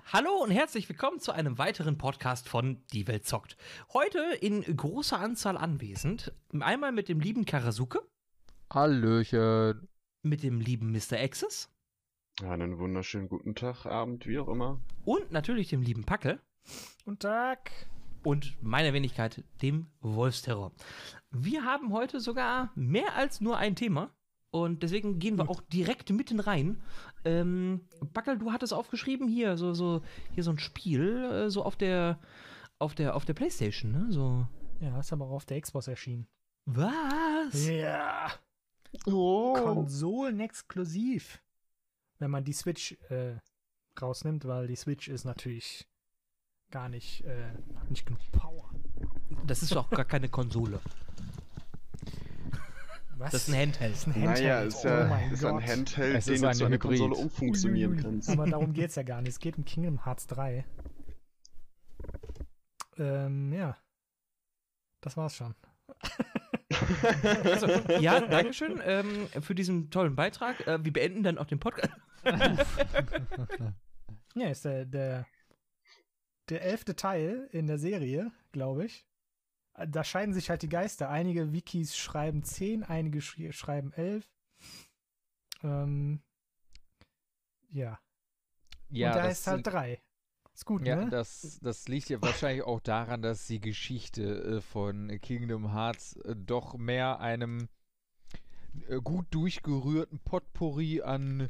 Hallo und herzlich willkommen zu einem weiteren Podcast von Die Welt zockt. Heute in großer Anzahl anwesend. Einmal mit dem lieben Karasuke. Hallöchen. Mit dem lieben Mr. Axis. Einen wunderschönen guten Tag, Abend, wie auch immer. Und natürlich dem lieben Packel. Guten Tag. Und meiner Wenigkeit, dem Wolfsterror. Wir haben heute sogar mehr als nur ein Thema. Und deswegen gehen wir auch direkt mitten rein. Ähm, Backel, du hattest aufgeschrieben hier so so hier so ein Spiel äh, so auf der auf der auf der PlayStation, ne? So. Ja, ist aber auch auf der Xbox erschienen. Was? Ja. Oh. Konsolen-exklusiv. Wenn man die Switch äh, rausnimmt, weil die Switch ist natürlich gar nicht, äh, hat nicht genug Power. Das ist doch gar keine Konsole. Was? Das ist ein Handheld. Das ist ein Handheld. Naja, ist oh ja mein ist Gott. ein Handheld, Es den ist du ein zu einer. Konsole umfunktionieren kannst. Aber darum geht's ja gar nicht. Es geht um Kingdom Hearts 3. Ähm, ja. Das war's schon. Also, ja, Dankeschön ähm, für diesen tollen Beitrag. Äh, wir beenden dann auch den Podcast. Ja, ist der, der, der elfte Teil in der Serie, glaube ich. Da scheiden sich halt die Geister. Einige Wikis schreiben 10, einige schri schreiben 11. Ähm, ja. Ja, Und das heißt halt sind- 3. Ist gut, Ja, ne? das, das liegt ja wahrscheinlich auch daran, dass die Geschichte äh, von Kingdom Hearts äh, doch mehr einem äh, gut durchgerührten Potpourri an,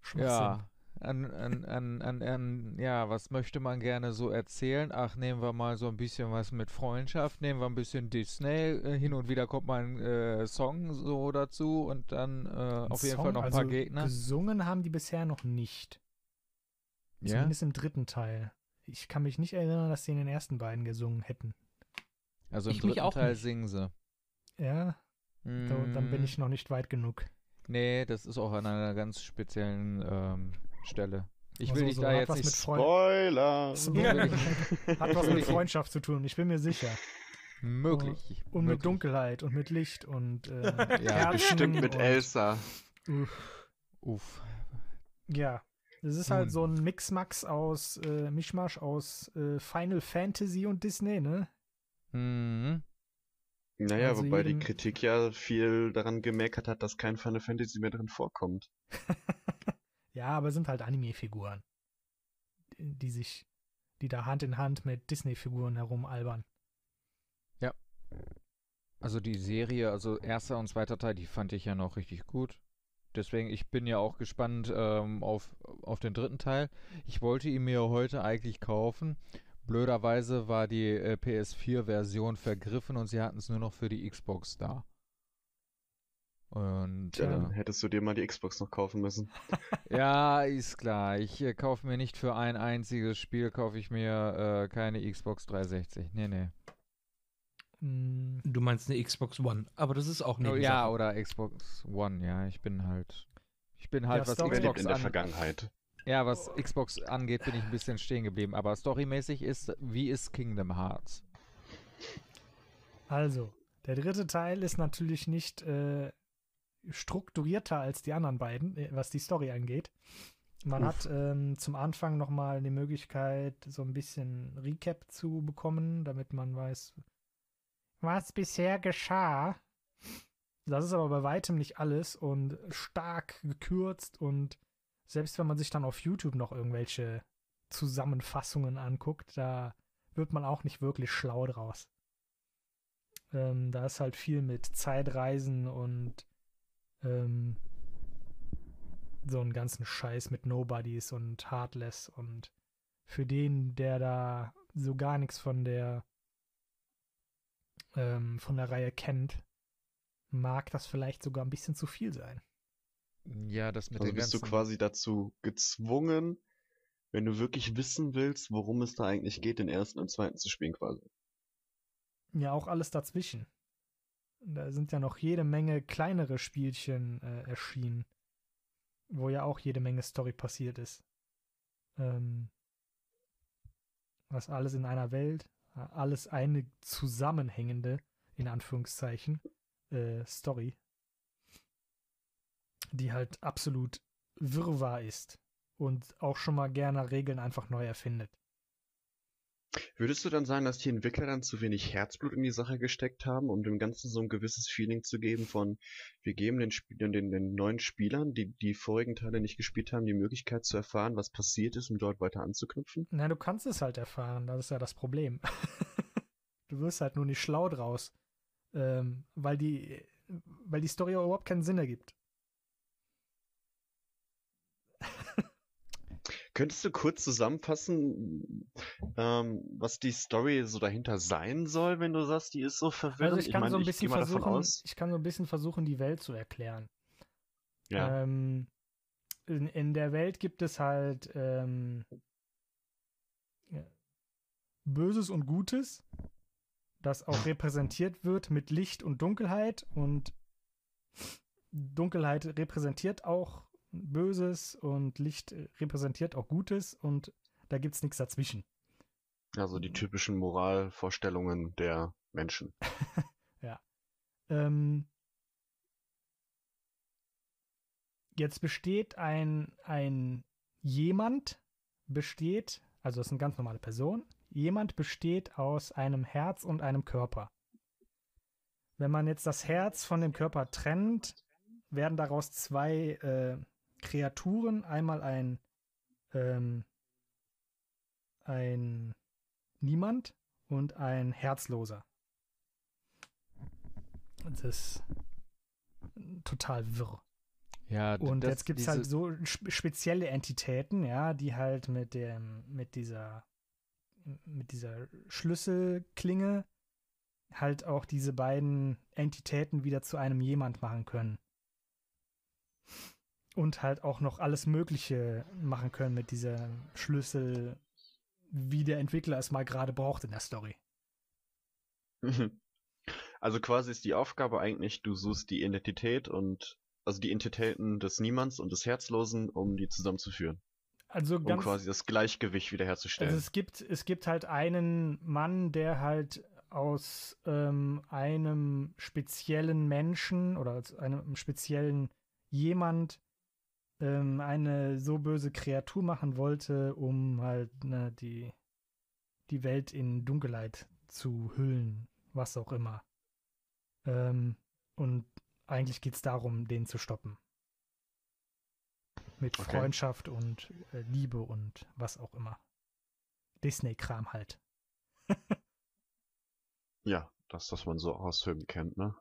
Schwachsinn. ja, an, an, an, an, an, ja, was möchte man gerne so erzählen? Ach, nehmen wir mal so ein bisschen was mit Freundschaft, nehmen wir ein bisschen Disney, äh, hin und wieder kommt mal ein äh, Song so dazu und dann äh, auf jeden Song, Fall noch ein also paar Gegner. Gesungen haben die bisher noch nicht. Ja? Zumindest im dritten Teil. Ich kann mich nicht erinnern, dass sie in den ersten beiden gesungen hätten. Also im Ich dritten auch Teil nicht. singen sie. Ja, da, dann bin Mm. ich noch nicht weit genug. Nee, das ist auch an einer ganz speziellen ähm, Stelle. Ich will dich so da jetzt was nicht Spoiler! So. Hat was mit Freundschaft zu tun, ich bin mir sicher. möglich. Und möglich. mit Dunkelheit und mit Licht und äh, Ja, Bestimmt mit und, Elsa. Uff. Uff. Ja, es ist halt Hm. so ein Mixmax aus äh, Mischmasch aus äh, Final Fantasy und Disney, ne? Mhm. Naja, Also wobei die Kritik ja viel daran gemeckert hat, dass kein Final Fantasy mehr drin vorkommt. Ja, aber es sind halt Anime-Figuren, die sich, die da Hand in Hand mit Disney-Figuren herumalbern. Also die Serie, also erster und zweiter Teil, die fand ich ja noch richtig gut. Deswegen, ich bin ja auch gespannt ähm, auf, auf den dritten Teil. Ich wollte ihn mir heute eigentlich kaufen. Blöderweise war die äh, PS4-Version vergriffen und sie hatten es nur noch für die Xbox da. Und Tja, dann äh, hättest du dir mal die Xbox noch kaufen müssen. Ja, ist klar. Ich äh, kaufe mir nicht für ein einziges Spiel, kaufe ich mir äh, keine Xbox 360. Nee, nee. Mm, Du meinst eine Xbox One, aber das ist auch Oh, eine ja, oder Xbox One, ja. Ich bin halt. Ich bin halt, Ja, was Story- Xbox in der an, Vergangenheit? Ja, was Xbox angeht, bin ich ein bisschen stehen geblieben. Aber storymäßig ist, wie ist Kingdom Hearts? Also, der dritte Teil ist natürlich nicht äh, strukturierter als die anderen beiden, äh, was die Story angeht. Man Uff. hat ähm, zum Anfang nochmal die Möglichkeit, so ein bisschen Recap zu bekommen, damit man weiß, was bisher geschah. Das ist aber bei weitem nicht alles und stark gekürzt und selbst wenn man sich dann auf YouTube noch irgendwelche Zusammenfassungen anguckt, da wird man auch nicht wirklich schlau draus. Ähm, da ist halt viel mit Zeitreisen und ähm, so einen ganzen Scheiß mit Nobodies und Heartless und für den, der da so gar nichts von der ähm, von der Reihe kennt, mag das vielleicht sogar ein bisschen zu viel sein. Ja, das mit Also den bist du quasi dazu gezwungen, wenn du wirklich wissen willst, worum es da eigentlich geht, den ersten und zweiten zu spielen quasi. Ja, auch alles dazwischen. Da sind ja noch jede Menge kleinere Spielchen äh, erschienen, wo ja auch jede Menge Story passiert ist. Ähm, was alles in einer Welt, äh, alles eine zusammenhängende, in Anführungszeichen, äh, Story, die halt absolut Wirrwarr ist. und auch schon mal gerne Regeln einfach neu erfindet. Würdest du dann sagen, dass die Entwickler dann zu wenig Herzblut in die Sache gesteckt haben, um dem Ganzen so ein gewisses Feeling zu geben von, wir geben den, Spielern, den, den neuen Spielern, die die vorigen Teile nicht gespielt haben, die Möglichkeit zu erfahren, was passiert ist, um dort weiter anzuknüpfen? Na, du kannst es halt erfahren, das ist ja das Problem. du wirst halt nur nicht schlau draus, ähm, weil die, weil die Story überhaupt keinen Sinn ergibt. Könntest du kurz zusammenfassen, ähm, was die Story so dahinter sein soll, wenn du sagst, die ist so verwirrend? Also ich kann meine, so ein ich bisschen versuchen, ich kann so ein bisschen versuchen, die Welt zu erklären. Ja. Ähm, in, in der Welt gibt es halt ähm, Böses und Gutes, das auch repräsentiert wird mit Licht und Dunkelheit und Dunkelheit repräsentiert auch Böses und Licht repräsentiert auch Gutes und da gibt es nichts dazwischen. Also die typischen Moralvorstellungen der Menschen. Ähm, jetzt besteht ein, ein jemand besteht, also das ist eine ganz normale Person, jemand besteht aus einem Herz und einem Körper. Wenn man jetzt das Herz von dem Körper trennt, werden daraus zwei äh, Kreaturen, einmal ein ähm, ein Niemand und ein Herzloser. Das ist total wirr. Ja, Und jetzt gibt es halt so sp- spezielle Entitäten, ja, die halt mit dem, mit dieser, mit dieser Schlüsselklinge halt auch diese beiden Entitäten wieder zu einem jemand machen können. Und halt auch noch alles Mögliche machen können mit dieser Schlüssel, wie der Entwickler es mal gerade braucht in der Story. Also quasi ist die Aufgabe eigentlich, du suchst die Identität und also die Entitäten des Niemands und des Herzlosen, um die zusammenzuführen, Also um ganz, quasi das Gleichgewicht wiederherzustellen. Also es gibt, es gibt halt einen Mann, der halt aus ähm, einem speziellen Menschen oder aus einem speziellen jemand ähm, eine so böse Kreatur machen wollte, um halt ne, die, die Welt in Dunkelheit zu hüllen, was auch immer. Ähm, und eigentlich geht es darum, den zu stoppen. Mit Okay. Freundschaft und äh, Liebe und was auch immer. Disney-Kram halt. ja, das, was man so aus Filmen kennt, ne?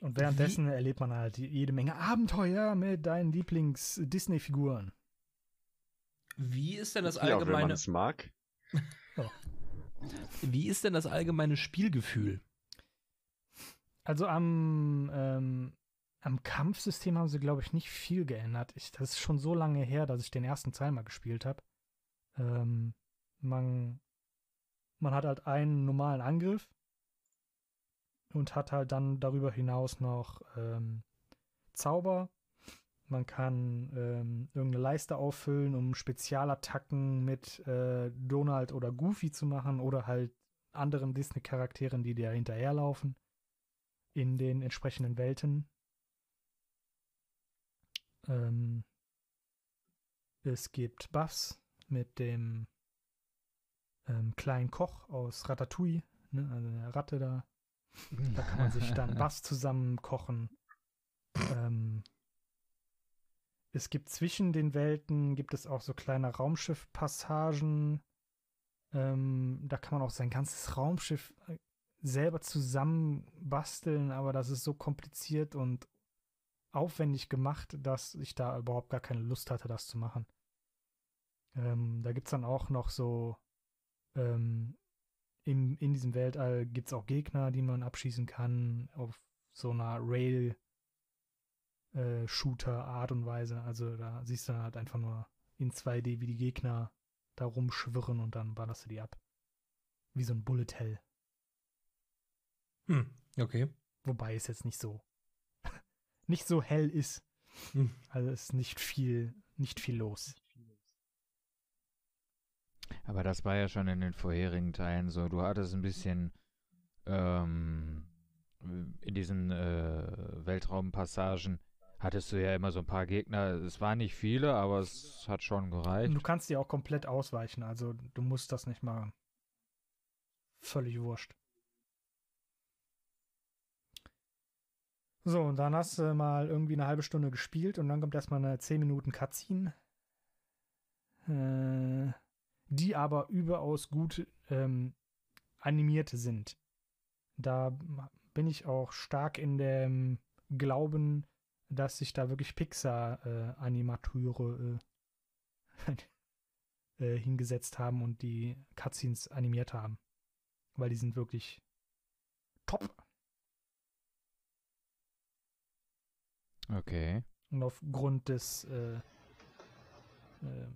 Und währenddessen erlebt man halt jede Menge Abenteuer mit deinen Lieblings-Disney-Figuren. Wie ist denn das Ja, wenn man allgemeine, es mag. wie ist denn das allgemeine Spielgefühl? Also am, ähm, am Kampfsystem haben sie, glaube ich, nicht viel geändert. Ich, das ist schon so lange her, dass ich den ersten Teil mal gespielt habe. Ähm, man, man hat halt einen normalen Angriff und hat halt dann darüber hinaus noch ähm, Zauber. Man kann ähm, irgendeine Leiste auffüllen, um Spezialattacken mit äh, Donald oder Goofy zu machen oder halt anderen Disney-Charakteren, die dir hinterherlaufen in den entsprechenden Welten. Ähm, es gibt Buffs mit dem ähm, kleinen Koch aus Ratatouille, ne, also der Ratte da. Da kann man sich dann Buffs zusammen kochen. Ähm, es gibt zwischen den Welten, gibt es auch so kleine Raumschiffpassagen. Ähm, da kann man auch sein ganzes Raumschiff äh, selber zusammenbasteln, aber das ist so kompliziert und aufwendig gemacht, dass ich da überhaupt gar keine Lust hatte, das zu machen. Ähm, da gibt es dann auch noch so, ähm, in, in diesem Weltall gibt es auch Gegner, die man abschießen kann, auf so einer Rail- äh, und Weise. Also da siehst du dann halt einfach nur in 2D, wie die Gegner da rumschwirren und dann ballerst du die ab. Wie so ein Bullet Hell. Hm, okay. Wobei es jetzt nicht so nicht so hell ist. Hm. Also es ist nicht viel, nicht viel los. Aber das war ja schon in den vorherigen Teilen so. Du hattest ein bisschen ähm, in diesen äh, Weltraumpassagen hattest du ja immer so ein paar Gegner. Es waren nicht viele, aber es hat schon gereicht. Du kannst dir auch komplett ausweichen, also du musst das nicht machen. Völlig wurscht. So, und dann hast du mal irgendwie eine halbe Stunde gespielt und dann kommt erstmal eine 10 Minuten Cutscene. Äh, die aber überaus gut ähm, animiert sind. Da bin ich auch stark in dem Glauben, dass sich da wirklich Pixar-Animateure äh, äh, hingesetzt haben und die Cutscenes animiert haben. Weil die sind wirklich top. Okay. Und aufgrund des, äh, äh,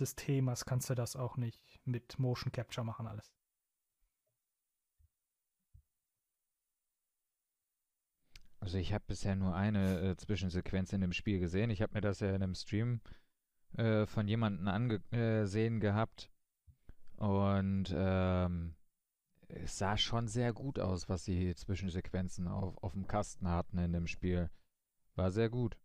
des Themas kannst du das auch nicht mit Motion Capture machen, alles. Also ich habe bisher nur eine äh, Zwischensequenz in dem Spiel gesehen. Ich habe mir das ja in einem Stream äh, von jemandem angesehen gehabt. Und ähm, es sah schon sehr gut aus, was die Zwischensequenzen auf, auf dem Kasten hatten in dem Spiel. War sehr gut.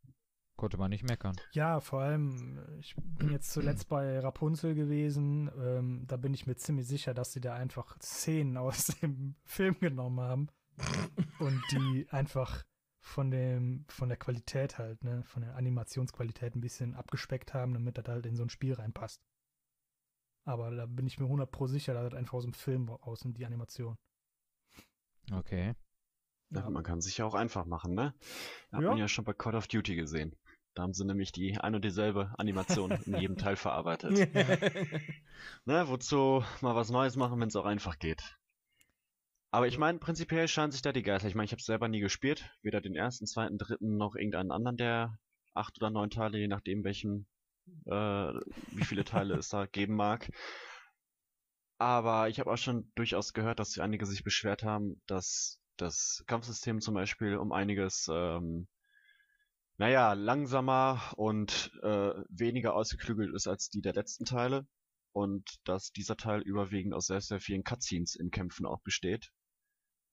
Konnte man nicht meckern. Ja, vor allem, ich bin jetzt zuletzt bei Rapunzel gewesen. Ähm, da bin ich mir ziemlich sicher, dass sie da einfach Szenen aus dem Film genommen haben und die einfach von dem, von der Qualität halt, ne, von der Animationsqualität ein bisschen abgespeckt haben, damit das halt in so ein Spiel reinpasst. Aber da bin ich mir 100 pro sicher, dass das einfach aus dem Film aus und die Animation. Okay. Ja, man kann sich ja auch einfach machen, ne? Hat Ja. man ja schon bei Call of Duty gesehen. Da haben sie nämlich die ein und dieselbe Animation in jedem Teil verarbeitet. Ne, wozu mal was Neues machen, wenn es auch einfach geht. Aber ich meine, prinzipiell scheinen sich da die Geister. Ich meine, ich habe selber nie gespielt. Weder den ersten, zweiten, dritten noch irgendeinen anderen der acht oder neun Teile, je nachdem welchen, äh, wie viele Teile es da geben mag. Aber ich habe auch schon durchaus gehört, dass einige sich beschwert haben, dass das Kampfsystem zum Beispiel um einiges, ähm, naja, langsamer und äh, weniger ausgeklügelt ist als die der letzten Teile. Und dass dieser Teil überwiegend aus sehr, sehr vielen Cutscenes in Kämpfen auch besteht.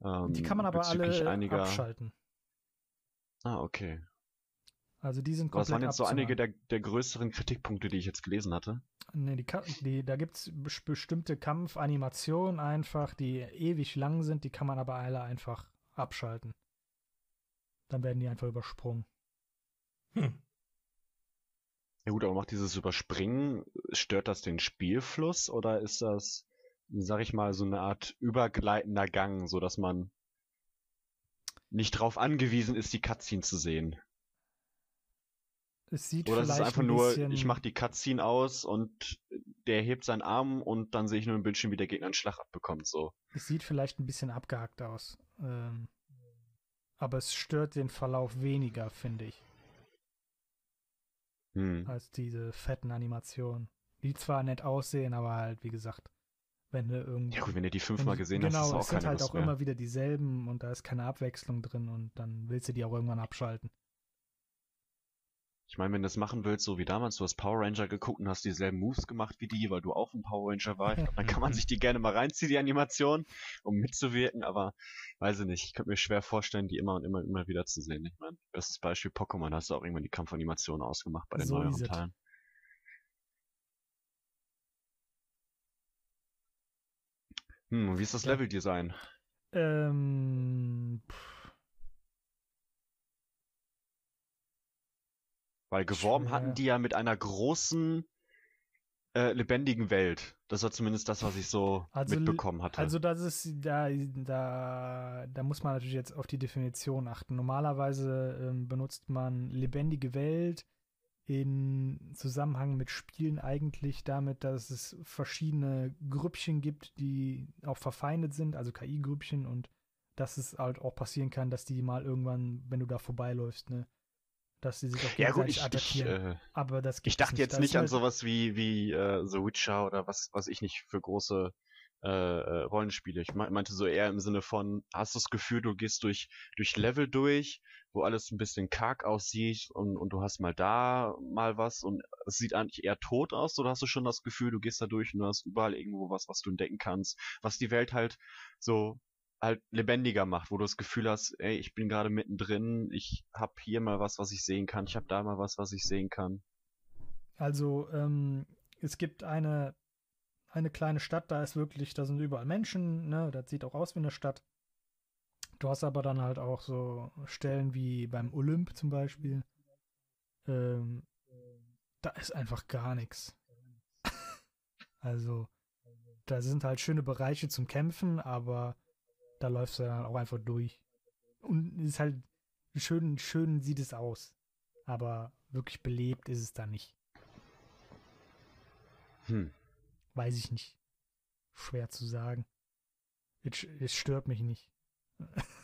Ähm, Die kann man aber alle einiger... abschalten. Ah, okay. Also die sind Was komplett waren jetzt so einige abzumachen. der, der größeren Kritikpunkte, die ich jetzt gelesen hatte? Nee, die, die, da gibt es bestimmte Kampfanimationen einfach, die ewig lang sind, die kann man aber alle einfach abschalten. Dann werden die einfach übersprungen. Hm. Ja gut, aber macht dieses Überspringen, stört das den Spielfluss oder ist das, sag ich mal, so eine Art übergleitender Gang, so dass man nicht drauf angewiesen ist, die Cutscene zu sehen? Es sieht Oder ist es vielleicht einfach ein nur, ich mach die Cutscene aus und der hebt seinen Arm und dann sehe ich nur im Bildschirm, wie der Gegner einen Schlag abbekommt, so. es sieht vielleicht ein bisschen abgehackt aus. Ähm, aber es stört den Verlauf weniger, finde ich, Hm. als diese fetten Animationen. Die zwar nett aussehen, aber halt, wie gesagt, wenn du irgendwie. Ja gut, wenn du die fünfmal gesehen genau, hast, ist auch es sind keine halt Lust auch mehr. immer wieder dieselben und da ist keine Abwechslung drin und dann willst du die auch irgendwann abschalten. Ich meine, wenn du das machen willst, so wie damals, du hast Power Ranger geguckt und hast dieselben Moves gemacht wie die, weil du auch ein Power Ranger warst, dann kann man sich die gerne mal reinziehen, die Animation, um mitzuwirken, aber weiß ich nicht, ich könnte mir schwer vorstellen, die immer und immer und immer wieder zu sehen. Ich meine, bestes Beispiel Pokémon, hast du auch irgendwann die Kampfanimation ausgemacht bei den So neueren. Teilen. Hm, und wie ist das Ja. Leveldesign? Ähm, pff, Weil geworben hatten die ja mit einer großen, äh, lebendigen Welt. Das war zumindest das, was ich so Also- mitbekommen hatte. Also das ist, da, da, da muss man natürlich jetzt auf die Definition achten. Normalerweise ähm, benutzt man lebendige Welt in Zusammenhang mit Spielen eigentlich damit, dass es verschiedene Grüppchen gibt, die auch verfeindet sind, also KI-Grüppchen und dass es halt auch passieren kann, dass die mal irgendwann, wenn du da vorbeiläufst, ne, dass die sich auch ja gut, ich, ich, attackieren. äh, Aber das ich dachte jetzt Das nicht an sowas wie, wie äh, The Witcher oder was, was ich nicht für große äh, äh, Rollenspiele. Ich me- meinte so eher im Sinne von, hast du das Gefühl, du gehst durch, durch Level durch, wo alles ein bisschen karg aussieht und, und du hast mal da mal was und es sieht eigentlich eher tot aus oder hast du schon das Gefühl, du gehst da durch und du hast überall irgendwo was, was du entdecken kannst, was die Welt halt so halt lebendiger macht, wo du das Gefühl hast, ey, ich bin gerade mittendrin, ich hab hier mal was, was ich sehen kann, ich hab da mal was, was ich sehen kann. Also, ähm, es gibt eine, eine kleine Stadt, da ist wirklich, da sind überall Menschen, ne, das sieht auch aus wie eine Stadt. Du hast aber dann halt auch so Stellen wie beim Olymp zum Beispiel. Ähm, da ist einfach gar nichts. also, da sind halt schöne Bereiche zum Kämpfen, aber da läufst du dann auch einfach durch. Und ist halt schön, schön sieht es aus. Aber wirklich belebt ist es da nicht. Hm. Weiß ich nicht. Schwer zu sagen. Es, es stört mich nicht.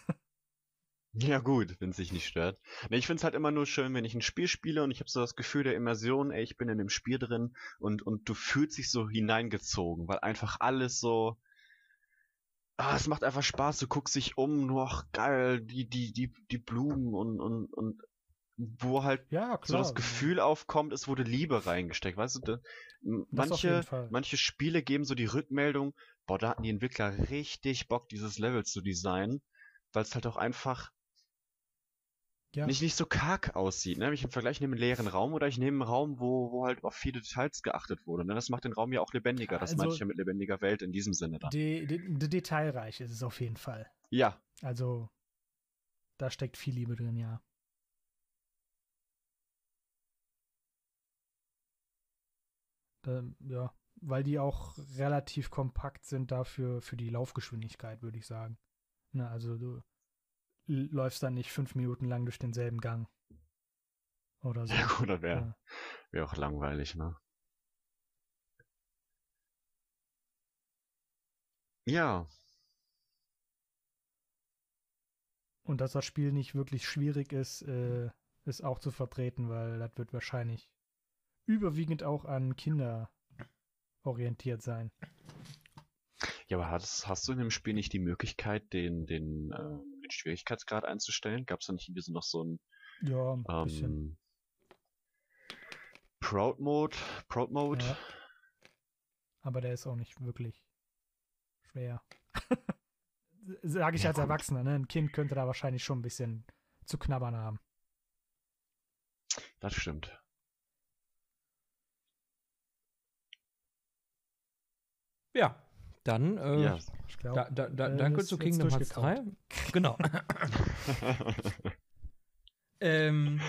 Ja gut, wenn es sich nicht stört. Ne, ich find's halt immer nur schön, wenn ich ein Spiel spiele und ich habe so das Gefühl der Immersion, ey, ich bin in dem Spiel drin und, und du fühlst dich so hineingezogen, weil einfach alles so. Ah, es macht einfach Spaß, du guckst dich um, nur ach, geil, die, die, die, die Blumen und, und, und wo halt Ja, so das Gefühl aufkommt, es wurde Liebe reingesteckt. Weißt du, da, manche, manche Spiele geben so die Rückmeldung, boah, da hatten die Entwickler richtig Bock, dieses Level zu designen, weil es halt auch einfach Ja. nicht, nicht so karg aussieht. Ne? Ich im Vergleich nehme einen leeren Raum oder ich nehme einen Raum, wo, wo halt auf viele Details geachtet wurde. Ne? Das macht den Raum ja auch lebendiger. Das Also- meinte ich ja mit lebendiger Welt in diesem Sinne dann. De, de, de detailreich ist es auf jeden Fall. Ja, Also, da steckt viel Liebe drin, ja. Da, ja, weil die auch relativ kompakt sind dafür, für die Laufgeschwindigkeit, würde ich sagen. Na, also du läufst dann nicht fünf Minuten lang durch denselben Gang. Oder so. ja gut, das wäre Ja. wär auch langweilig, ne? Ja, Und dass das Spiel nicht wirklich schwierig ist, äh, ist auch zu vertreten, weil das wird wahrscheinlich überwiegend auch an Kinder orientiert sein. Ja, aber hast, hast du in dem Spiel nicht die Möglichkeit, den, den, den Schwierigkeitsgrad einzustellen? Gab es da nicht irgendwie so noch so ein Ja, ein bisschen. ähm, Proud Mode? Proud Mode? Ja. Aber der ist auch nicht wirklich schwer. Sage ich Ja, als gut. Erwachsener, ne? Ein Kind könnte da wahrscheinlich schon ein bisschen zu knabbern haben. Das stimmt. Ja, dann, äh, Ja. Ich glaube, da, da, da, äh, danke zu Kingdom Hearts 3. durchgekaut. Genau. ähm,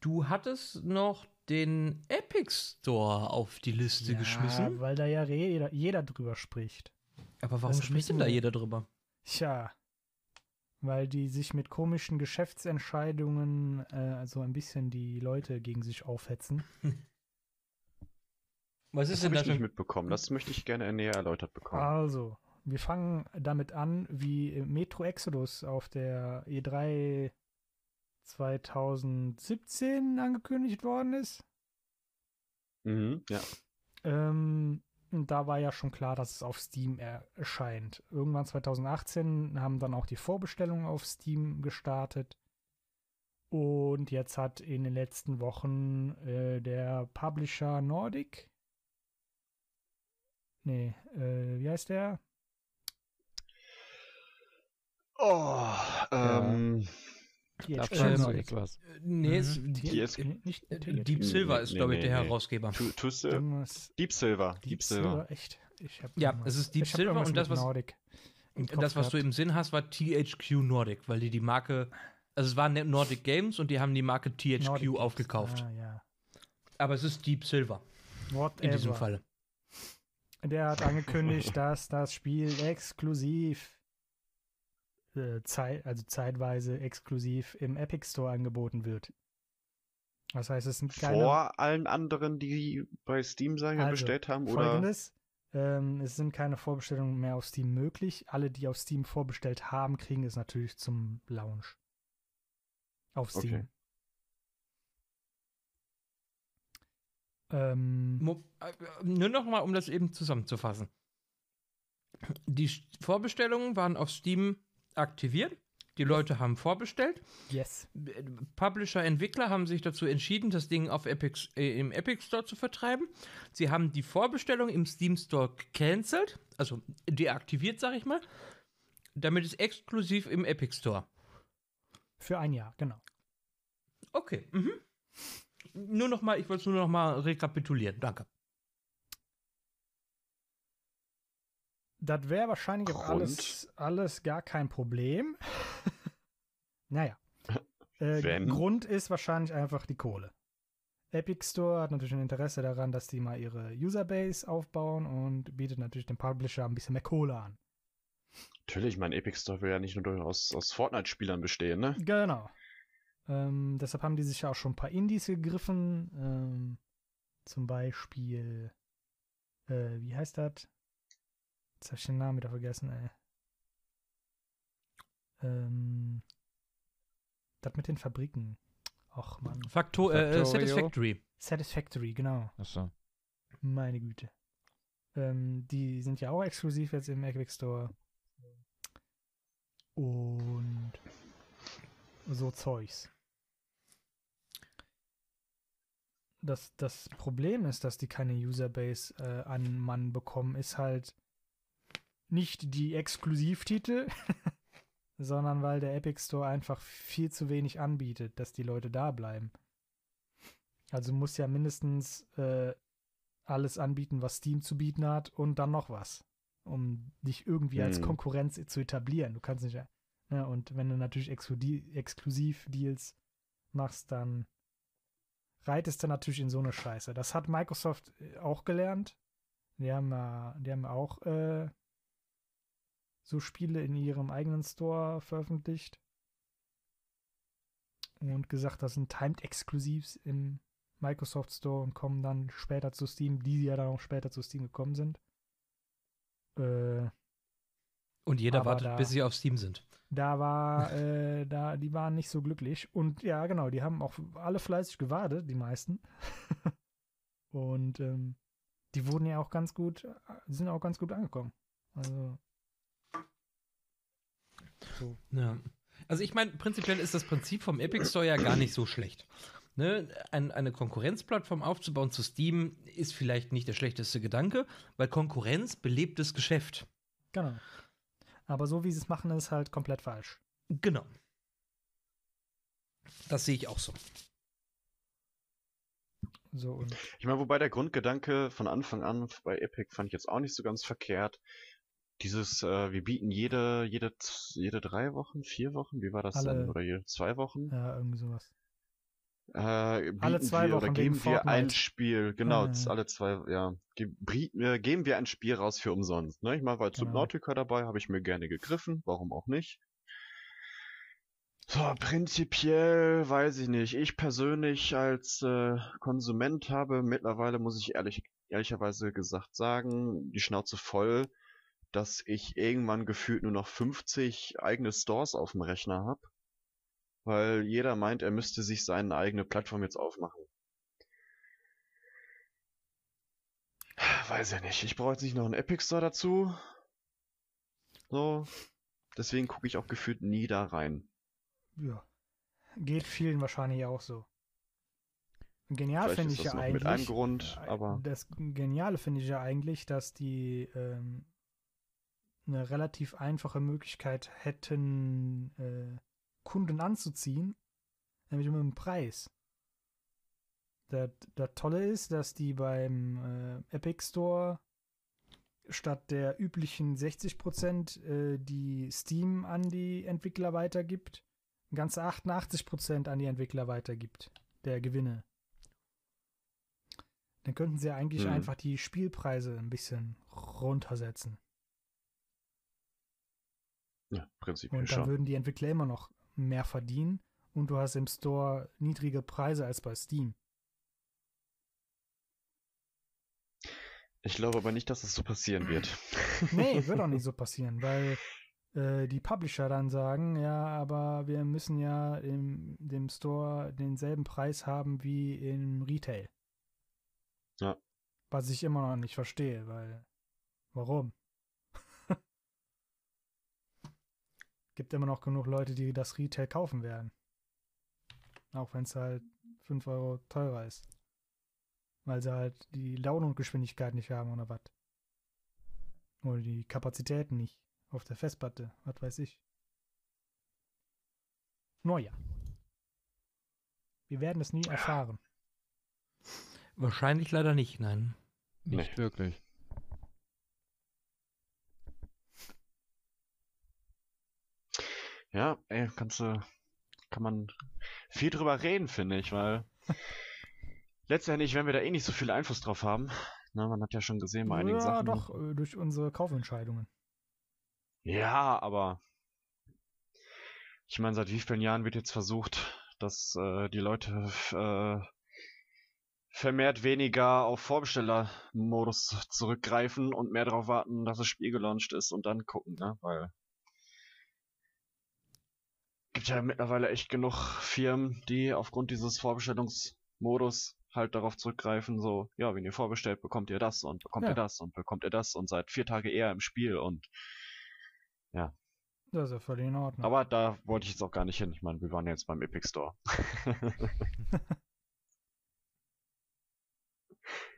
du hattest noch den Epic Store auf die Liste ja, geschmissen. Weil da ja jeder, jeder drüber spricht. Aber warum das spricht denn da jeder drüber? Tja. Weil die sich mit komischen Geschäftsentscheidungen äh, so ein bisschen die Leute gegen sich aufhetzen. Was Das ist denn habe da ich nicht mitbekommen. Das möchte ich gerne näher erläutert bekommen. Also, wir fangen damit an, wie Metro Exodus auf der E E3 2017 angekündigt worden ist. Mhm, ja. Ähm, und da war ja schon klar, dass es auf Steam erscheint. Irgendwann 2018 haben dann auch die Vorbestellungen auf Steam gestartet. Und jetzt hat in den letzten Wochen äh, der Publisher Nordic. Nee, äh, wie heißt der? Oh, ähm, THQ fragst du Nordic. Nee, Mhm. Die ist- nicht äh, THQ. Deep Silver ist, Nee, glaube ich, nee, der nee. Herausgeber. Deep Silver. Deep, Silver. Echt? Ich hab Ja, es ist Deep Silver und das, was- Das, was du im Sinn hast, war THQ Nordic, weil die die Marke, also es waren Nordic Games und die haben die Marke THQ aufgekauft. Ah, ja. Aber es ist Deep Silver Whatever. in diesem Fall. Der hat angekündigt, dass das Spiel exklusiv, äh, Zeit, also zeitweise exklusiv im Epic Store angeboten wird. Das heißt, es sind keine Vor allen anderen, die bei Steam, sag ich mal, Also, bestellt haben, oder? Folgendes. Ähm, es sind keine Vorbestellungen mehr auf Steam möglich. Alle, die auf Steam vorbestellt haben, kriegen es natürlich zum Launch. Auf Steam. Okay. Ähm, Mo äh, nur noch mal, um das eben zusammenzufassen. Die Vorbestellungen waren auf Steam aktiviert. Die Leute haben vorbestellt. yes. Äh, Publisher, Entwickler haben sich dazu entschieden, das Ding auf Epic, äh, im Epic Store zu vertreiben. Sie haben die Vorbestellung im Steam Store gecancelt, also deaktiviert, sag ich mal. Damit ist exklusiv im Epic Store. Für ein Jahr, genau. Okay. Mhm. Nur noch mal, ich wollte es nur noch mal rekapitulieren. Danke. Das wäre wahrscheinlich auch alles, alles gar kein Problem. naja. Äh? Grund ist wahrscheinlich einfach die Kohle. Epic Store hat natürlich ein Interesse daran, dass die mal ihre Userbase aufbauen und bietet natürlich dem Publisher ein bisschen mehr Kohle an. Natürlich, mein Epic Store will ja nicht nur aus, aus Fortnite-Spielern bestehen, ne? Genau. Ähm, deshalb haben die sich ja auch schon ein paar Indies gegriffen. Ähm, zum Beispiel, äh, wie heißt das? Jetzt habe ich den Namen wieder vergessen, ey. Ähm, das mit den Fabriken. Och, Mann. Faktor, äh, Factorio. Satisfactory. Satisfactory, genau. Achso. Meine Güte. Ähm, die sind ja auch exklusiv jetzt im Epic Store. Und so Zeugs. Das, das Problem ist, dass die keine Userbase äh, an Mann bekommen, ist halt nicht die Exklusivtitel, sondern weil der Epic Store einfach viel zu wenig anbietet, dass die Leute da bleiben. Also muss ja mindestens äh, alles anbieten, was Steam zu bieten hat und dann noch was, um dich irgendwie als Hm. Konkurrenz zu etablieren. Du kannst nicht, ne, und wenn du natürlich Exklusiv-Deals machst, dann reitest du natürlich in so eine Scheiße. Das hat Microsoft äh, auch gelernt. Die haben, die haben auch äh, so Spiele in ihrem eigenen Store veröffentlicht und gesagt, das sind Timed Exclusives im Microsoft Store und kommen dann später zu Steam, die ja dann auch später zu Steam gekommen sind. Äh, Und jeder Aber wartet, da- bis sie auf Steam sind. da war, äh, da, die waren nicht so glücklich. Und ja, genau, die haben auch alle fleißig gewartet, die meisten. und ähm, die wurden ja auch ganz gut, sind auch ganz gut angekommen. Also. So. Ja. Also ich meine, prinzipiell ist das Prinzip vom Epic Store ja gar nicht so schlecht. Ne? Ein, eine Konkurrenzplattform aufzubauen zu Steam ist vielleicht nicht der schlechteste Gedanke, weil Konkurrenz belebt das Geschäft. Genau. Aber so wie sie es machen, ist halt komplett falsch. Genau. Das sehe ich auch so. So und Ich meine, wobei der Grundgedanke von Anfang an bei Epic fand ich jetzt auch nicht so ganz verkehrt. Dieses, äh, wir bieten jede, jede, jede drei Wochen, vier Wochen, wie war das Alle- denn? Oder jede zwei Wochen? ja, irgendwie sowas. Äh, Alle zwei wir oder Wochen wegen geben wir ein. Spiel, genau, ja. alle zwei, ja, ge wir, geben wir ein Spiel raus für umsonst. Ne? Ich meine, weil Genau. Subnautica dabei habe ich mir gerne gegriffen, warum auch nicht. So, prinzipiell weiß ich nicht. Ich persönlich als äh, Konsument habe mittlerweile, muss ich ehrlich, ehrlicherweise gesagt sagen, die Schnauze voll, dass ich irgendwann gefühlt nur noch 50 eigene Stores auf dem Rechner habe, weil jeder meint, er müsste sich seine eigene Plattform jetzt aufmachen. Weiß ja nicht. Ich brauche jetzt nicht noch einen Epic Store dazu. So. Deswegen gucke ich auch gefühlt nie da rein. Ja. Geht vielen wahrscheinlich auch so. Genial finde ich ja eigentlich. mit einem Grund, äh, aber Das Geniale finde ich ja eigentlich, dass die ähm, eine relativ einfache Möglichkeit hätten, äh, Kunden anzuziehen, nämlich mit dem Preis. Das, das Tolle ist, dass die beim äh, Epic Store statt der üblichen 60% äh, die Steam an die Entwickler weitergibt, ganze 88% an die Entwickler weitergibt, der Gewinne. Dann könnten sie ja eigentlich Hm. einfach die Spielpreise ein bisschen runtersetzen. ja, prinzipiell Und dann schon. würden die Entwickler immer noch mehr verdienen und du hast im Store niedrige Preise als bei Steam. Ich glaube aber nicht, dass es so passieren wird. Nee, wird auch nicht so passieren, weil äh, die Publisher dann sagen, ja, aber wir müssen ja im dem Store denselben Preis haben wie im Retail. Ja. Was ich immer noch nicht verstehe, weil warum? Gibt immer noch genug Leute, die das Retail kaufen werden. Auch wenn es halt 5 Euro teurer ist. Weil sie halt die Download-Geschwindigkeit nicht haben oder was. Oder die Kapazitäten nicht. auf der Festplatte, was weiß ich. Naja. Wir werden es nie erfahren. Wahrscheinlich leider nicht, nein. Nicht Nee. wirklich. Ja, ey, kannst du, kann man viel drüber reden, finde ich, weil letztendlich werden wir da eh nicht so viel Einfluss drauf haben. Na, man hat ja schon gesehen bei einigen ja, Sachen. doch, äh, durch unsere Kaufentscheidungen. Ja, aber ich meine, seit wie vielen Jahren wird jetzt versucht, dass äh, die Leute äh, vermehrt weniger auf Vorbestellermodus zurückgreifen und mehr darauf warten, dass das Spiel gelauncht ist und dann gucken, ne? Weil gibt ja mittlerweile echt genug Firmen, die aufgrund dieses Vorbestellungsmodus halt darauf zurückgreifen, so, ja, wenn ihr vorbestellt, bekommt ihr das und bekommt Ja. ihr das und bekommt ihr das und seid vier Tage eher im Spiel und Das ist ja völlig in Ordnung. aber da wollte ich jetzt auch gar nicht hin. Ich meine, wir waren ja jetzt beim Epic Store.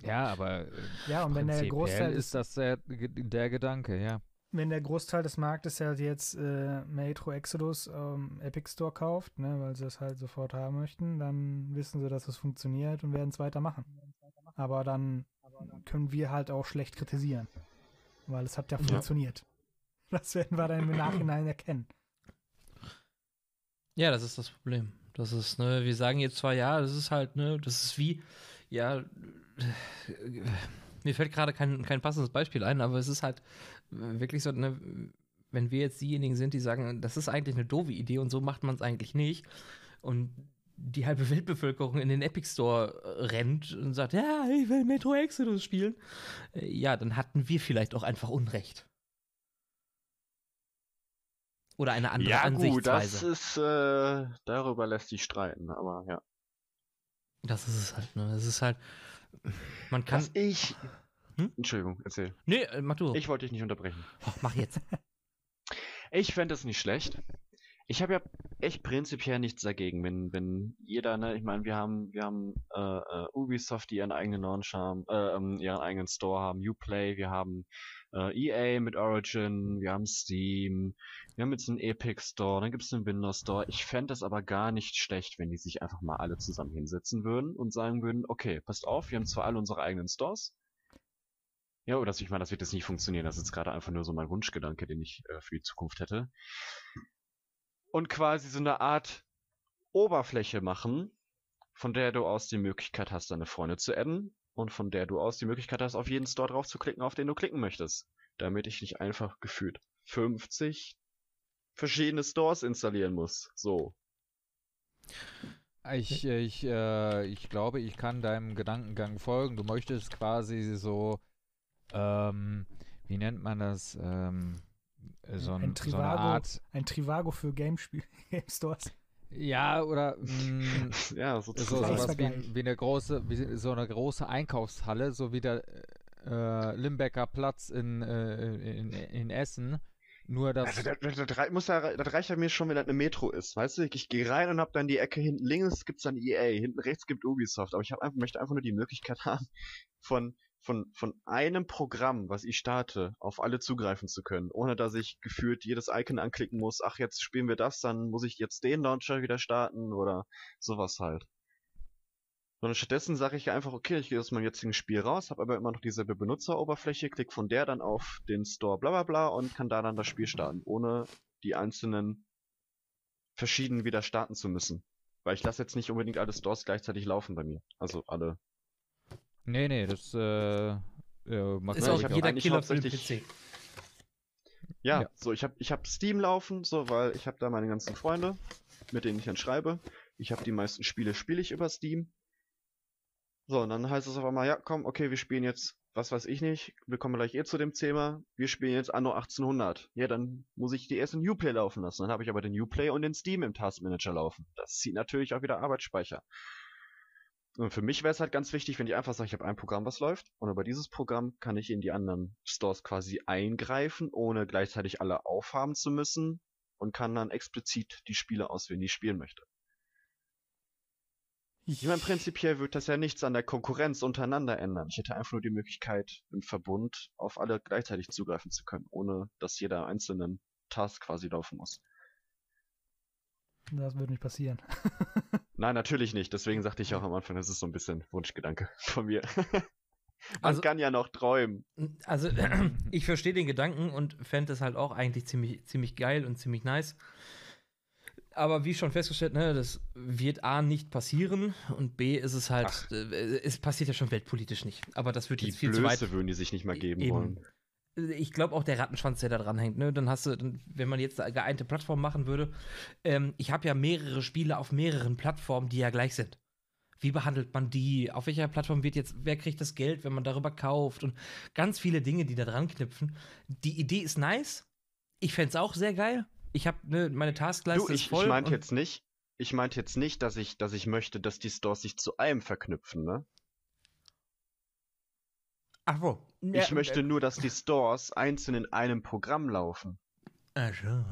Ja, aber äh, ja, und wenn der Großteil ist das der, der Gedanke, ja. Wenn der Großteil des Marktes halt jetzt äh, Metro Exodus ähm, Epic Store kauft, ne, weil sie es halt sofort haben möchten, dann wissen sie, dass es funktioniert und werden es weitermachen. Aber dann können wir halt auch schlecht kritisieren, weil es hat ja Ja. funktioniert. Das werden wir dann im Nachhinein erkennen. Ja, das ist das Problem. Das ist, ne, wir sagen jetzt zwar, ja, das ist halt, ne, das ist wie, ja, äh, mir fällt gerade kein, kein passendes Beispiel ein, aber es ist halt wirklich so, ne, wenn wir jetzt diejenigen sind, die sagen, das ist eigentlich eine doofe Idee und so macht man es eigentlich nicht und die halbe Weltbevölkerung in den Epic Store äh, rennt und sagt, ja, ich will Metro Exodus spielen, äh, ja, dann hatten wir vielleicht auch einfach Unrecht. Oder eine andere ja, gut, das Ansichtsweise. ist, äh, darüber lässt sich streiten, aber ja. Das ist es halt, ne? Es ist halt, man kann. Was ich. Hm? Entschuldigung, erzähl. Nee, äh, mach du. Ich wollte dich nicht unterbrechen. Oh, mach jetzt. Ich fände es nicht schlecht. Ich habe ja echt prinzipiell nichts dagegen, wenn, wenn jeder, ne, ich meine, wir haben, wir haben äh, äh, Ubisoft, die ihren eigenen Launch haben, äh, ähm, ihren eigenen Store haben, Uplay, wir haben äh, EA mit Origin, wir haben Steam, wir haben jetzt einen Epic Store, dann gibt's einen Windows Store. Ich fände es aber gar nicht schlecht, wenn die sich einfach mal alle zusammen hinsetzen würden und sagen würden, okay, passt auf, wir haben zwar alle unsere eigenen Stores, ja, oder ich meine, das wird jetzt nicht funktionieren. Das ist gerade einfach nur so mein Wunschgedanke, den ich äh, für die Zukunft hätte. Und quasi so eine Art Oberfläche machen, von der du aus die Möglichkeit hast, deine Freunde zu adden und von der du aus die Möglichkeit hast, auf jeden Store drauf zu klicken, auf den du klicken möchtest. Damit ich nicht einfach gefühlt 50 verschiedene Stores installieren muss. So. Ich, ich, äh, ich glaube, ich kann deinem Gedankengang folgen. Du möchtest quasi so, ähm, wie nennt man das? Ähm, äh, so, Ein ein, so eine Trivago. Art. Ein Trivago für Gamespiel Game Stores. Ja, oder mh, ja, so, sozusagen. Preis- sowas wie, wie eine große, wie so eine große Einkaufshalle, so wie der äh, Limbecker Platz in, äh, in, in Essen. Nur dass. Also, das, das, das, muss ja, das reicht ja mir schon, wenn das eine Metro ist. Weißt du, ich, ich gehe rein und hab dann die Ecke hinten links gibt's dann EA, hinten rechts gibt Ubisoft. Aber ich hab einfach, möchte einfach nur die Möglichkeit haben, von, von, von einem Programm, was ich starte, auf alle zugreifen zu können, ohne dass ich gefühlt jedes Icon anklicken muss. Ach, jetzt spielen wir das, dann muss ich jetzt den Launcher wieder starten oder sowas halt. Sondern stattdessen sage ich einfach, okay, ich gehe aus meinem jetzigen Spiel raus, habe aber immer noch dieselbe Benutzeroberfläche, klick von der dann auf den Store bla bla bla und kann da dann das Spiel starten, ohne die einzelnen verschieden wieder starten zu müssen. Weil ich lasse jetzt nicht unbedingt alle Stores gleichzeitig laufen bei mir. Also alle. Nee, nee, das äh, macht Ist Ja, auch ich hab jeder Killer für den PC. Ja, Ja. so ich habe ich hab Steam laufen, so weil ich habe da meine ganzen Freunde, mit denen ich dann schreibe. Ich habe die meisten Spiele spiele ich über Steam. So, und dann heißt es auf einmal, ja, komm, okay, wir spielen jetzt, was weiß ich nicht, wir kommen gleich eh zu dem Thema, wir spielen jetzt Anno 1800. Ja, dann muss ich die erst in Uplay laufen lassen. Dann habe ich aber den Uplay und den Steam im Taskmanager laufen. Das zieht natürlich auch wieder Arbeitsspeicher. Und für mich wäre es halt ganz wichtig, wenn ich einfach sage, ich habe ein Programm, was läuft, und über dieses Programm kann ich in die anderen Stores quasi eingreifen, ohne gleichzeitig alle aufhaben zu müssen und kann dann explizit die Spiele auswählen, die ich spielen möchte. Ich meine, prinzipiell wird das ja nichts an der Konkurrenz untereinander ändern. Ich hätte einfach nur die Möglichkeit, im Verbund auf alle gleichzeitig zugreifen zu können, ohne dass jeder einzelnen Task quasi laufen muss. Das wird nicht passieren. Nein, natürlich nicht. Deswegen sagte ich auch am Anfang, das ist so ein bisschen Wunschgedanke von mir. Man Also- kann ja noch träumen. Also, ich verstehe den Gedanken und fände es halt auch eigentlich ziemlich, ziemlich geil und ziemlich nice. Aber wie schon festgestellt, ne, das wird A nicht passieren und B ist es halt, Ach. äh, es passiert ja schon weltpolitisch nicht. Aber das wird Die jetzt viel zu weit. Blöße würden die sich nicht mal geben Eben. wollen. Ich glaube auch der Rattenschwanz, der da dran hängt, ne? Dann hast du, dann, wenn man jetzt eine geeinte Plattform machen würde, ähm, ich habe ja mehrere Spiele auf mehreren Plattformen, die ja gleich sind. Wie behandelt man die? Auf welcher Plattform wird jetzt, wer kriegt das Geld, wenn man darüber kauft? Und ganz viele Dinge, die da dran knüpfen. Die Idee ist nice. Ich fände es auch sehr geil. Ich habe ne, meine Taskleiste Du, ist ich, voll. ich meinte jetzt nicht, ich meinte jetzt nicht, dass ich, dass ich möchte, dass die Stores sich zu einem verknüpfen, ne? Ach Ich möchte nur, dass die Stores einzeln in einem Programm laufen. Ach so.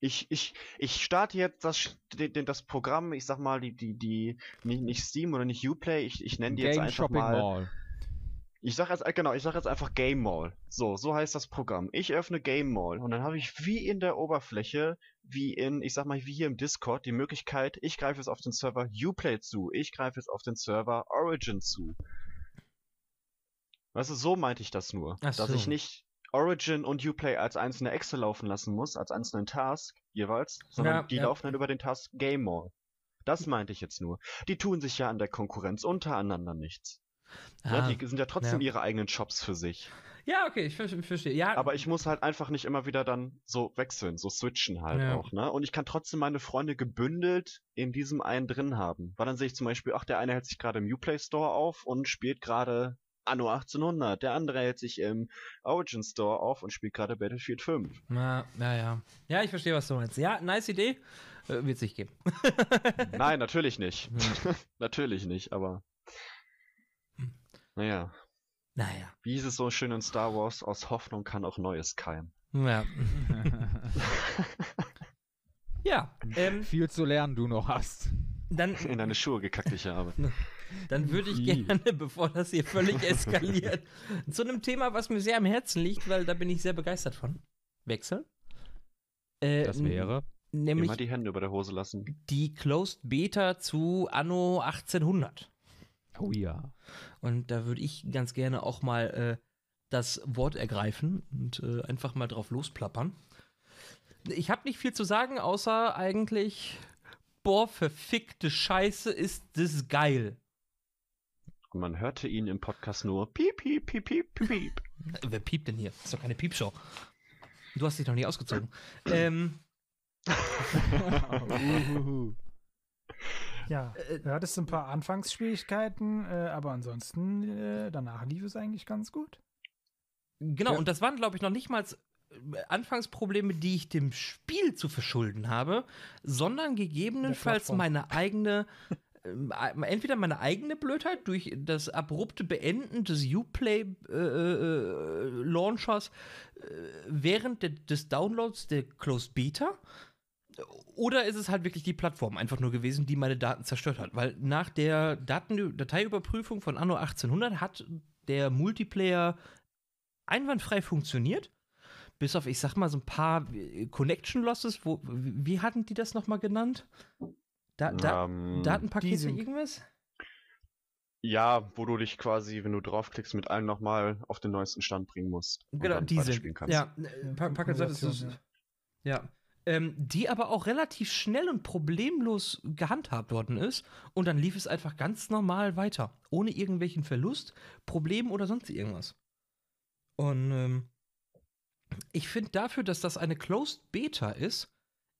Ich, ich, ich starte jetzt das, das Programm, ich sag mal, die, die, die, nicht, nicht Steam oder nicht Uplay, ich, ich nenne die jetzt Game einfach Shopping mal. Mall. Ich sag jetzt, äh, genau, ich sag jetzt einfach Game Mall. So, so heißt das Programm. Ich öffne Game Mall und dann habe ich wie in der Oberfläche, wie in, ich sag mal, wie hier im Discord, die Möglichkeit, ich greife jetzt auf den Server Uplay zu, ich greife jetzt auf den Server Origin zu. Weißt du, so meinte ich das nur. Ach dass so. ich nicht Origin und Uplay als einzelne Excel laufen lassen muss, als einzelnen Task jeweils, sondern Ja, die ja. laufen dann über den Task Game Mall. Das meinte ich jetzt nur. Die tun sich ja an der Konkurrenz untereinander nichts. Ja, Ah. die sind ja trotzdem ja. ihre eigenen Shops für sich. Ja, okay, ich ver- verstehe. Ja, Aber ich muss halt einfach nicht immer wieder dann so wechseln, so switchen halt Ja. auch, ne? Und ich kann trotzdem meine Freunde gebündelt in diesem einen drin haben. Weil dann sehe ich zum Beispiel, ach, der eine hält sich gerade im Uplay Store auf und spielt gerade Anno 1800. Der andere hält sich im Origin Store auf und spielt gerade Battlefield 5. Na, ja, ja. Ja, ich verstehe, was du meinst. Ja, nice Idee. Äh, Wird sich geben. Nein, natürlich nicht. Hm. natürlich nicht, aber. Naja, Naja. wie hieß es so schön in Star Wars, aus Hoffnung kann auch Neues keimen. Ja. Ja, ähm, Viel zu lernen du noch hast. dann, In deine Schuhe gekackt, ich habe. Dann würde ich gerne, bevor das hier völlig eskaliert, zu einem Thema, was mir sehr am Herzen liegt, weil da bin ich sehr begeistert von, wechseln. Äh, Das wäre. Nämlich Immer die Hände über der Hose lassen. die Closed Beta zu Anno 1800. Oh ja. Und da würde ich ganz gerne auch mal äh, das Wort ergreifen und äh, einfach mal drauf losplappern. Ich habe nicht viel zu sagen, außer eigentlich, boah, verfickte Scheiße, ist das geil. Und man hörte ihn im Podcast nur piep, piep, piep, piep, piep, piep. Äh, Wer piept denn hier? Das ist doch keine Piepshow. Du hast dich noch nie ausgezogen. ähm, Uhuhu. Ja, Äh, du hattest ein paar Anfangsschwierigkeiten, äh, aber ansonsten, äh, danach lief es eigentlich ganz gut. genau, Ja. und das waren, glaube ich, noch nicht mal Anfangsprobleme, die ich dem Spiel zu verschulden habe, sondern gegebenenfalls meine eigene, äh, entweder meine eigene Blödheit durch das abrupte Beenden des Uplay-Launchers äh, während de, des Downloads der Closed Beta. Oder ist es halt wirklich die Plattform einfach nur gewesen, die meine Daten zerstört hat? Weil nach der Daten Dateiüberprüfung von Anno 1800 hat der Multiplayer einwandfrei funktioniert. Bis auf, ich sag mal, so ein paar äh, Connection Losses. Wo, wie hatten die das nochmal genannt? Da, da, Ähm, Datenpakete, Desync. irgendwas? Ja, wo du dich quasi, wenn du draufklickst, mit allen nochmal auf den neuesten Stand bringen musst. Genau, diese. Ja, äh, Pa- Packel sagt, ist. Ja. Ähm, die aber auch relativ schnell und problemlos gehandhabt worden ist. Und dann lief es einfach ganz normal weiter. Ohne irgendwelchen Verlust, Problem oder sonst irgendwas. Und ähm, ich finde dafür, dass das eine Closed Beta ist,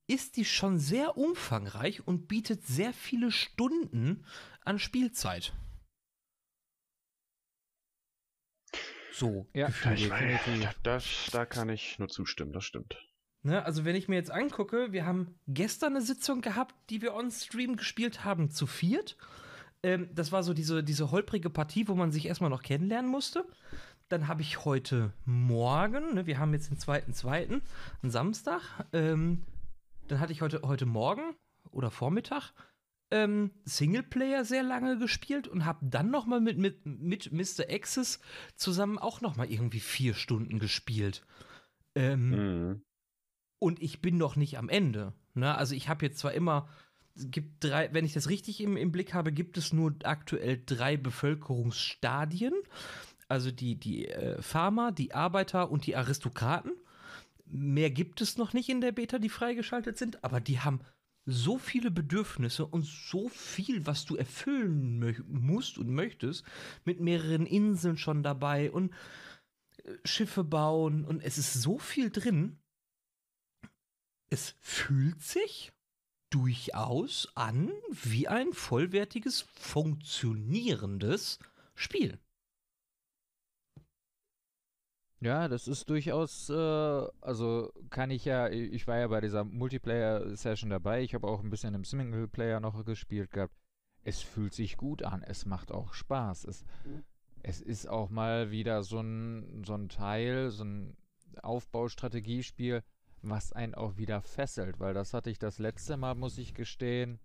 ist die schon sehr umfangreich und bietet sehr viele Stunden an Spielzeit. So. Ja, gefühlt. Ich definitiv. das, da kann ich nur zustimmen, das stimmt. Ne, also wenn ich mir jetzt angucke, wir haben gestern eine Sitzung gehabt, die wir on Stream gespielt haben, zu viert. Ähm, das war so diese, diese holprige Partie, wo man sich erstmal noch kennenlernen musste. Dann habe ich heute Morgen, ne, wir haben jetzt den zweiten, zweiten, einen Samstag. Ähm, dann hatte ich heute, heute Morgen oder Vormittag ähm, Singleplayer sehr lange gespielt und habe dann noch mal mit, mit, mit Mr. Access zusammen auch noch mal irgendwie vier Stunden gespielt. Ähm, Mhm. und ich bin noch nicht am Ende. Ne? Also ich habe jetzt zwar immer, gibt drei, wenn ich das richtig im, im Blick habe, gibt es nur aktuell drei Bevölkerungsstadien. Also die, die äh, Farmer, die Arbeiter und die Aristokraten. Mehr gibt es noch nicht in der Beta, die freigeschaltet sind, aber die haben so viele Bedürfnisse und so viel, was du erfüllen musst und möchtest, mit mehreren Inseln schon dabei und äh, Schiffe bauen und es ist so viel drin. Es fühlt sich durchaus an wie ein vollwertiges, funktionierendes Spiel. Ja, das ist durchaus, äh, also kann ich ja, ich war ja bei dieser Multiplayer-Session dabei, ich habe auch ein bisschen im Singleplayer noch gespielt gehabt. Es fühlt sich gut an, es macht auch Spaß. Es, es ist auch mal wieder so ein, so ein Teil, so ein Aufbaustrategiespiel, was einen auch wieder fesselt, weil das hatte ich das letzte Mal, muss ich gestehen,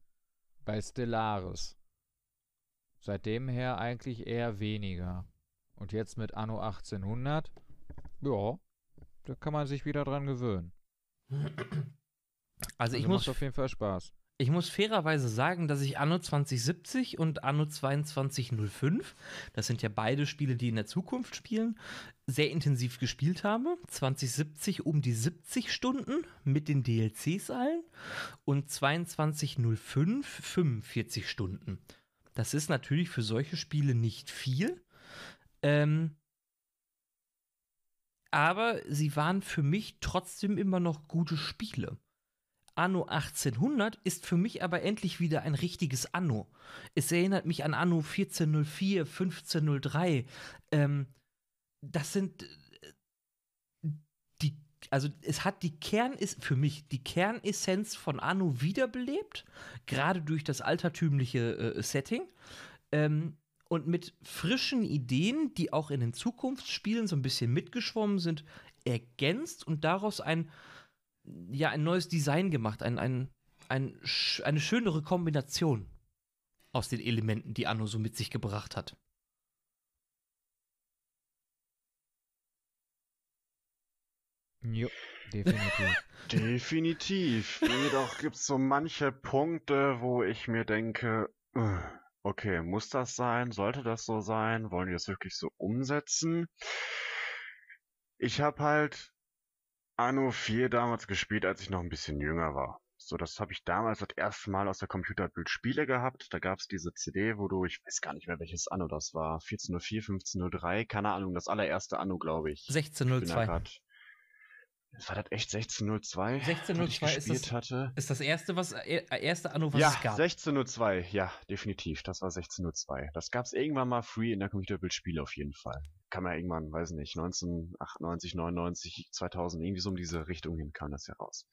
bei Stellaris. Seitdem her eigentlich eher weniger. Und jetzt mit Anno 1800, ja, da kann man sich wieder dran gewöhnen. Also, ich, Also muss, macht auf jeden Fall Spaß. ich muss fairerweise sagen, dass ich Anno 2070 und Anno 2205, das sind ja beide Spiele, die in der Zukunft spielen, sehr intensiv gespielt habe. 2070 um die 70 Stunden mit den DLCs allen und 2205 45 Stunden. Das ist natürlich für solche Spiele nicht viel. Ähm, aber sie waren für mich trotzdem immer noch gute Spiele. Anno 1800 ist für mich aber endlich wieder ein richtiges Anno. Es erinnert mich an Anno 1404, 1503. Ähm, das sind äh, die, also es hat die Kern ist für mich die Kernessenz von Anno wiederbelebt, gerade durch das altertümliche äh, Setting. Ähm, und mit frischen Ideen, die auch in den Zukunftsspielen so ein bisschen mitgeschwommen sind, ergänzt und daraus ein, ja, ein neues Design gemacht, ein, ein, ein, eine schönere Kombination aus den Elementen, die Anno so mit sich gebracht hat. Jo, definitiv. Definitiv. Jedoch gibt es so manche Punkte, wo ich mir denke, äh, okay, muss das sein? Sollte das so sein? Wollen die das wirklich so umsetzen? Ich habe halt Anno 4 damals gespielt, als ich noch ein bisschen jünger war. So, das habe ich damals das erste Mal aus der Computerbild Spiele gehabt. Da gab es diese CD, wo du, ich weiß gar nicht mehr, welches Anno das war. 1404, 1503, keine Ahnung, das allererste Anno, glaube ich. Ich bin da 1602 grad- War das echt 1602? 1602 was ich ist das- hatte? ist das erste, was äh, erste Anno, was ja, es gab. 1602, ja, definitiv. Das war 1602. Das gab's irgendwann mal free in der Computerbildspiele auf jeden Fall. Kam ja irgendwann, weiß nicht, 1998, 99, 2000, irgendwie so um diese Richtung hin kam das ja raus.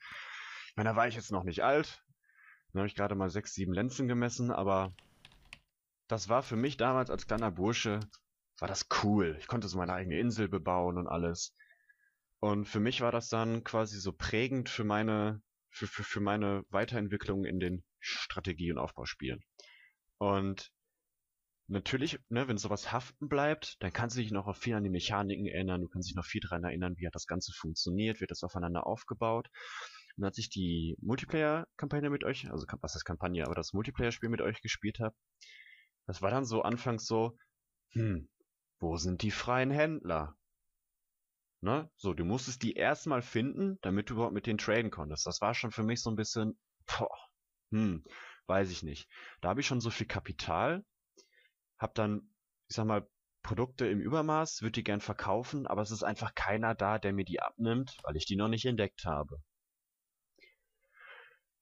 Ich meine, da war ich jetzt noch nicht alt. Da habe ich gerade mal sechs, sieben Lenzen gemessen, aber das war für mich damals als kleiner Bursche, war das cool. Ich konnte so meine eigene Insel bebauen und alles. Und für mich war das dann quasi so prägend für meine, für, für, für meine Weiterentwicklung in den Strategie- und Aufbauspielen. Und natürlich, ne, wenn sowas haften bleibt, dann kannst du dich noch auf viel an die Mechaniken erinnern, du kannst dich noch viel daran erinnern, wie hat das Ganze funktioniert, wird das aufeinander aufgebaut. Und als ich die Multiplayer-Kampagne mit euch, also was ist Kampagne, aber das Multiplayer-Spiel mit euch gespielt habe, das war dann so anfangs so, hm, wo sind die freien Händler? Ne? So, du musstest die erstmal finden, damit du überhaupt mit denen traden konntest. Das war schon für mich so ein bisschen, boah, hm, weiß ich nicht. Da habe ich schon so viel Kapital, hab dann, ich sag mal, Produkte im Übermaß, würde die gern verkaufen, aber es ist einfach keiner da, der mir die abnimmt, weil ich die noch nicht entdeckt habe.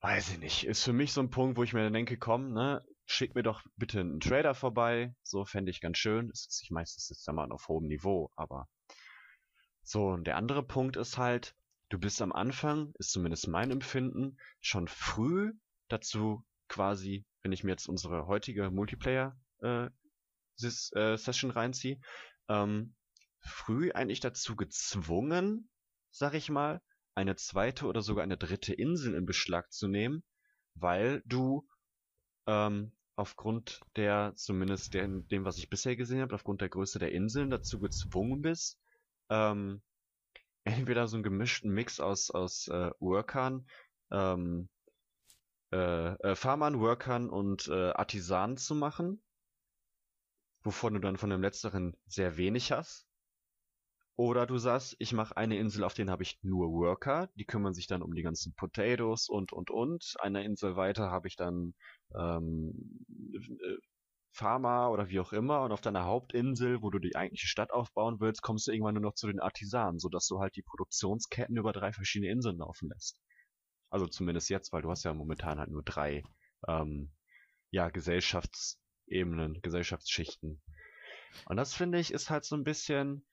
Weiß ich nicht. Ist für mich so ein Punkt, wo ich mir dann denke, komm, ne, schick mir doch bitte einen Trader vorbei. So fände ich ganz schön. Ist jetzt nicht meistens jetzt mal auf hohem Niveau, aber so, und der andere Punkt ist halt, du bist am Anfang, ist zumindest mein Empfinden, schon früh dazu quasi, wenn ich mir jetzt unsere heutige Multiplayer äh, äh, reinziehe, ähm, früh eigentlich dazu gezwungen, sag ich mal, eine zweite oder sogar eine dritte Insel in Beschlag zu nehmen, weil du ähm, aufgrund der, zumindest der, dem, was ich bisher gesehen habe, aufgrund der Größe der Inseln dazu gezwungen bist, ähm, entweder so einen gemischten Mix aus, aus äh, Workern, ähm, äh, äh, Farmern, Workern und äh, Artisanen zu machen, wovon du dann von dem letzteren sehr wenig hast. Oder du sagst, ich mache eine Insel, auf denen habe ich nur Worker, die kümmern sich dann um die ganzen Potatoes und und und. Eine Insel weiter habe ich dann ähm, äh, Farmer oder wie auch immer und auf deiner Hauptinsel, wo du die eigentliche Stadt aufbauen willst, kommst du irgendwann nur noch zu den Artisanen, sodass du halt die Produktionsketten über drei verschiedene Inseln laufen lässt. Also zumindest jetzt, weil du hast ja momentan halt nur drei ähm, ja, Gesellschaftsebenen, Gesellschaftsschichten. Und das finde ich ist halt so ein bisschen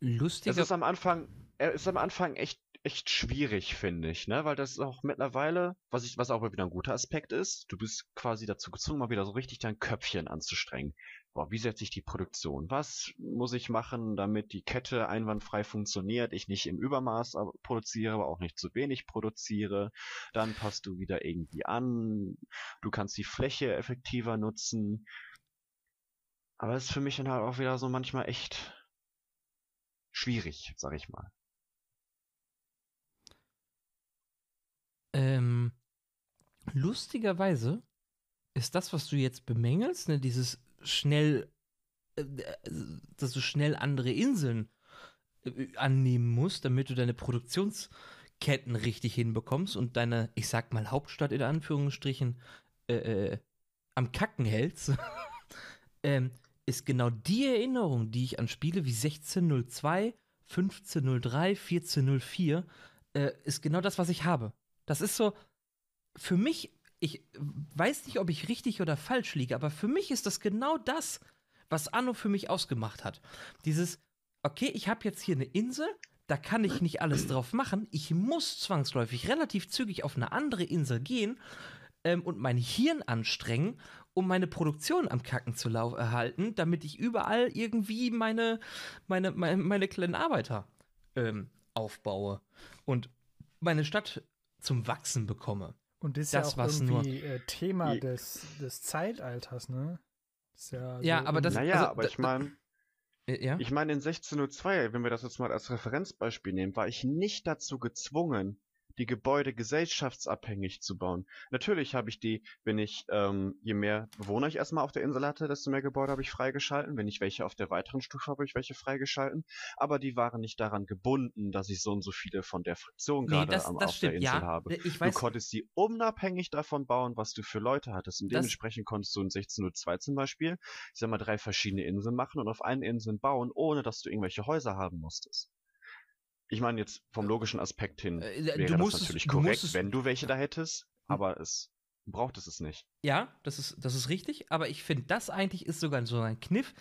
Lustiger. Es ist am Anfang, er ist am Anfang echt, echt schwierig, finde ich, ne? Weil das ist auch mittlerweile, was ich, was auch wieder ein guter Aspekt ist, du bist quasi dazu gezwungen, mal wieder so richtig dein Köpfchen anzustrengen. Boah, wie setze ich die Produktion? Was muss ich machen, damit die Kette einwandfrei funktioniert? Ich nicht im Übermaß produziere, aber auch nicht zu wenig produziere. Dann passt du wieder irgendwie an. Du kannst die Fläche effektiver nutzen. Aber es ist für mich dann halt auch wieder so manchmal echt schwierig, sag ich mal. Ähm, lustigerweise ist das, was du jetzt bemängelst, ne, dieses schnell, äh, dass du schnell andere Inseln äh, annehmen musst, damit du deine Produktionsketten richtig hinbekommst und deine, ich sag mal, Hauptstadt in Anführungsstrichen äh, äh am Kacken hältst, ähm, ist genau die Erinnerung, die ich an Spiele wie 1602, 1503, 1404, äh, ist genau das, was ich habe. Das ist so, für mich, ich weiß nicht, ob ich richtig oder falsch liege, aber für mich ist das genau das, was Anno für mich ausgemacht hat. Dieses, okay, ich habe jetzt hier eine Insel, da kann ich nicht alles drauf machen. Ich muss zwangsläufig relativ zügig auf eine andere Insel gehen ähm, und mein Hirn anstrengen, um meine Produktion am Kacken zu erhalten, damit ich überall irgendwie meine, meine, meine, meine kleinen Arbeiter ähm, aufbaue und meine Stadt zum Wachsen bekomme. Und das ist das, ja auch irgendwie nur, äh, Thema des, des Zeitalters, ne? Ja, ja so aber das Naja, also, aber ich meine, ja? ich meine in 1602, wenn wir das jetzt mal als Referenzbeispiel nehmen, war ich nicht dazu gezwungen, die Gebäude gesellschaftsabhängig zu bauen. Natürlich habe ich die, wenn ich, ähm, je mehr Bewohner ich erstmal auf der Insel hatte, desto mehr Gebäude habe ich freigeschalten. Wenn ich welche auf der weiteren Stufe habe, ich welche freigeschalten. Aber die waren nicht daran gebunden, dass ich so und so viele von der Fraktion gerade nee, auf stimmt. der Insel ja, habe. Ich weiß, du konntest sie unabhängig davon bauen, was du für Leute hattest. Und dementsprechend konntest du in 1602 zum Beispiel, ich sag mal, drei verschiedene Inseln machen und auf einen Inseln bauen, ohne dass du irgendwelche Häuser haben musstest. Ich meine jetzt vom logischen Aspekt hin äh, wäre das natürlich korrekt, wenn du welche da hättest, hm. aber es braucht es es nicht. Ja, das ist, das ist richtig, aber ich finde, das eigentlich ist sogar so ein Kniff,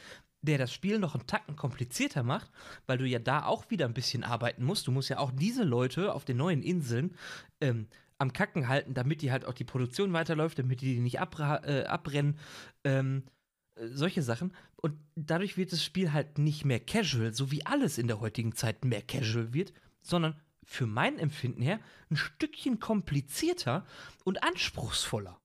der das Spiel noch einen Tacken komplizierter macht, weil du ja da auch wieder ein bisschen arbeiten musst. Du musst ja auch diese Leute auf den neuen Inseln ähm, am Kacken halten, damit die halt auch die Produktion weiterläuft, damit die nicht äh, abrennen. Ähm, solche Sachen. Und dadurch wird das Spiel halt nicht mehr casual, so wie alles in der heutigen Zeit mehr casual wird, sondern für mein Empfinden her ein Stückchen komplizierter und anspruchsvoller.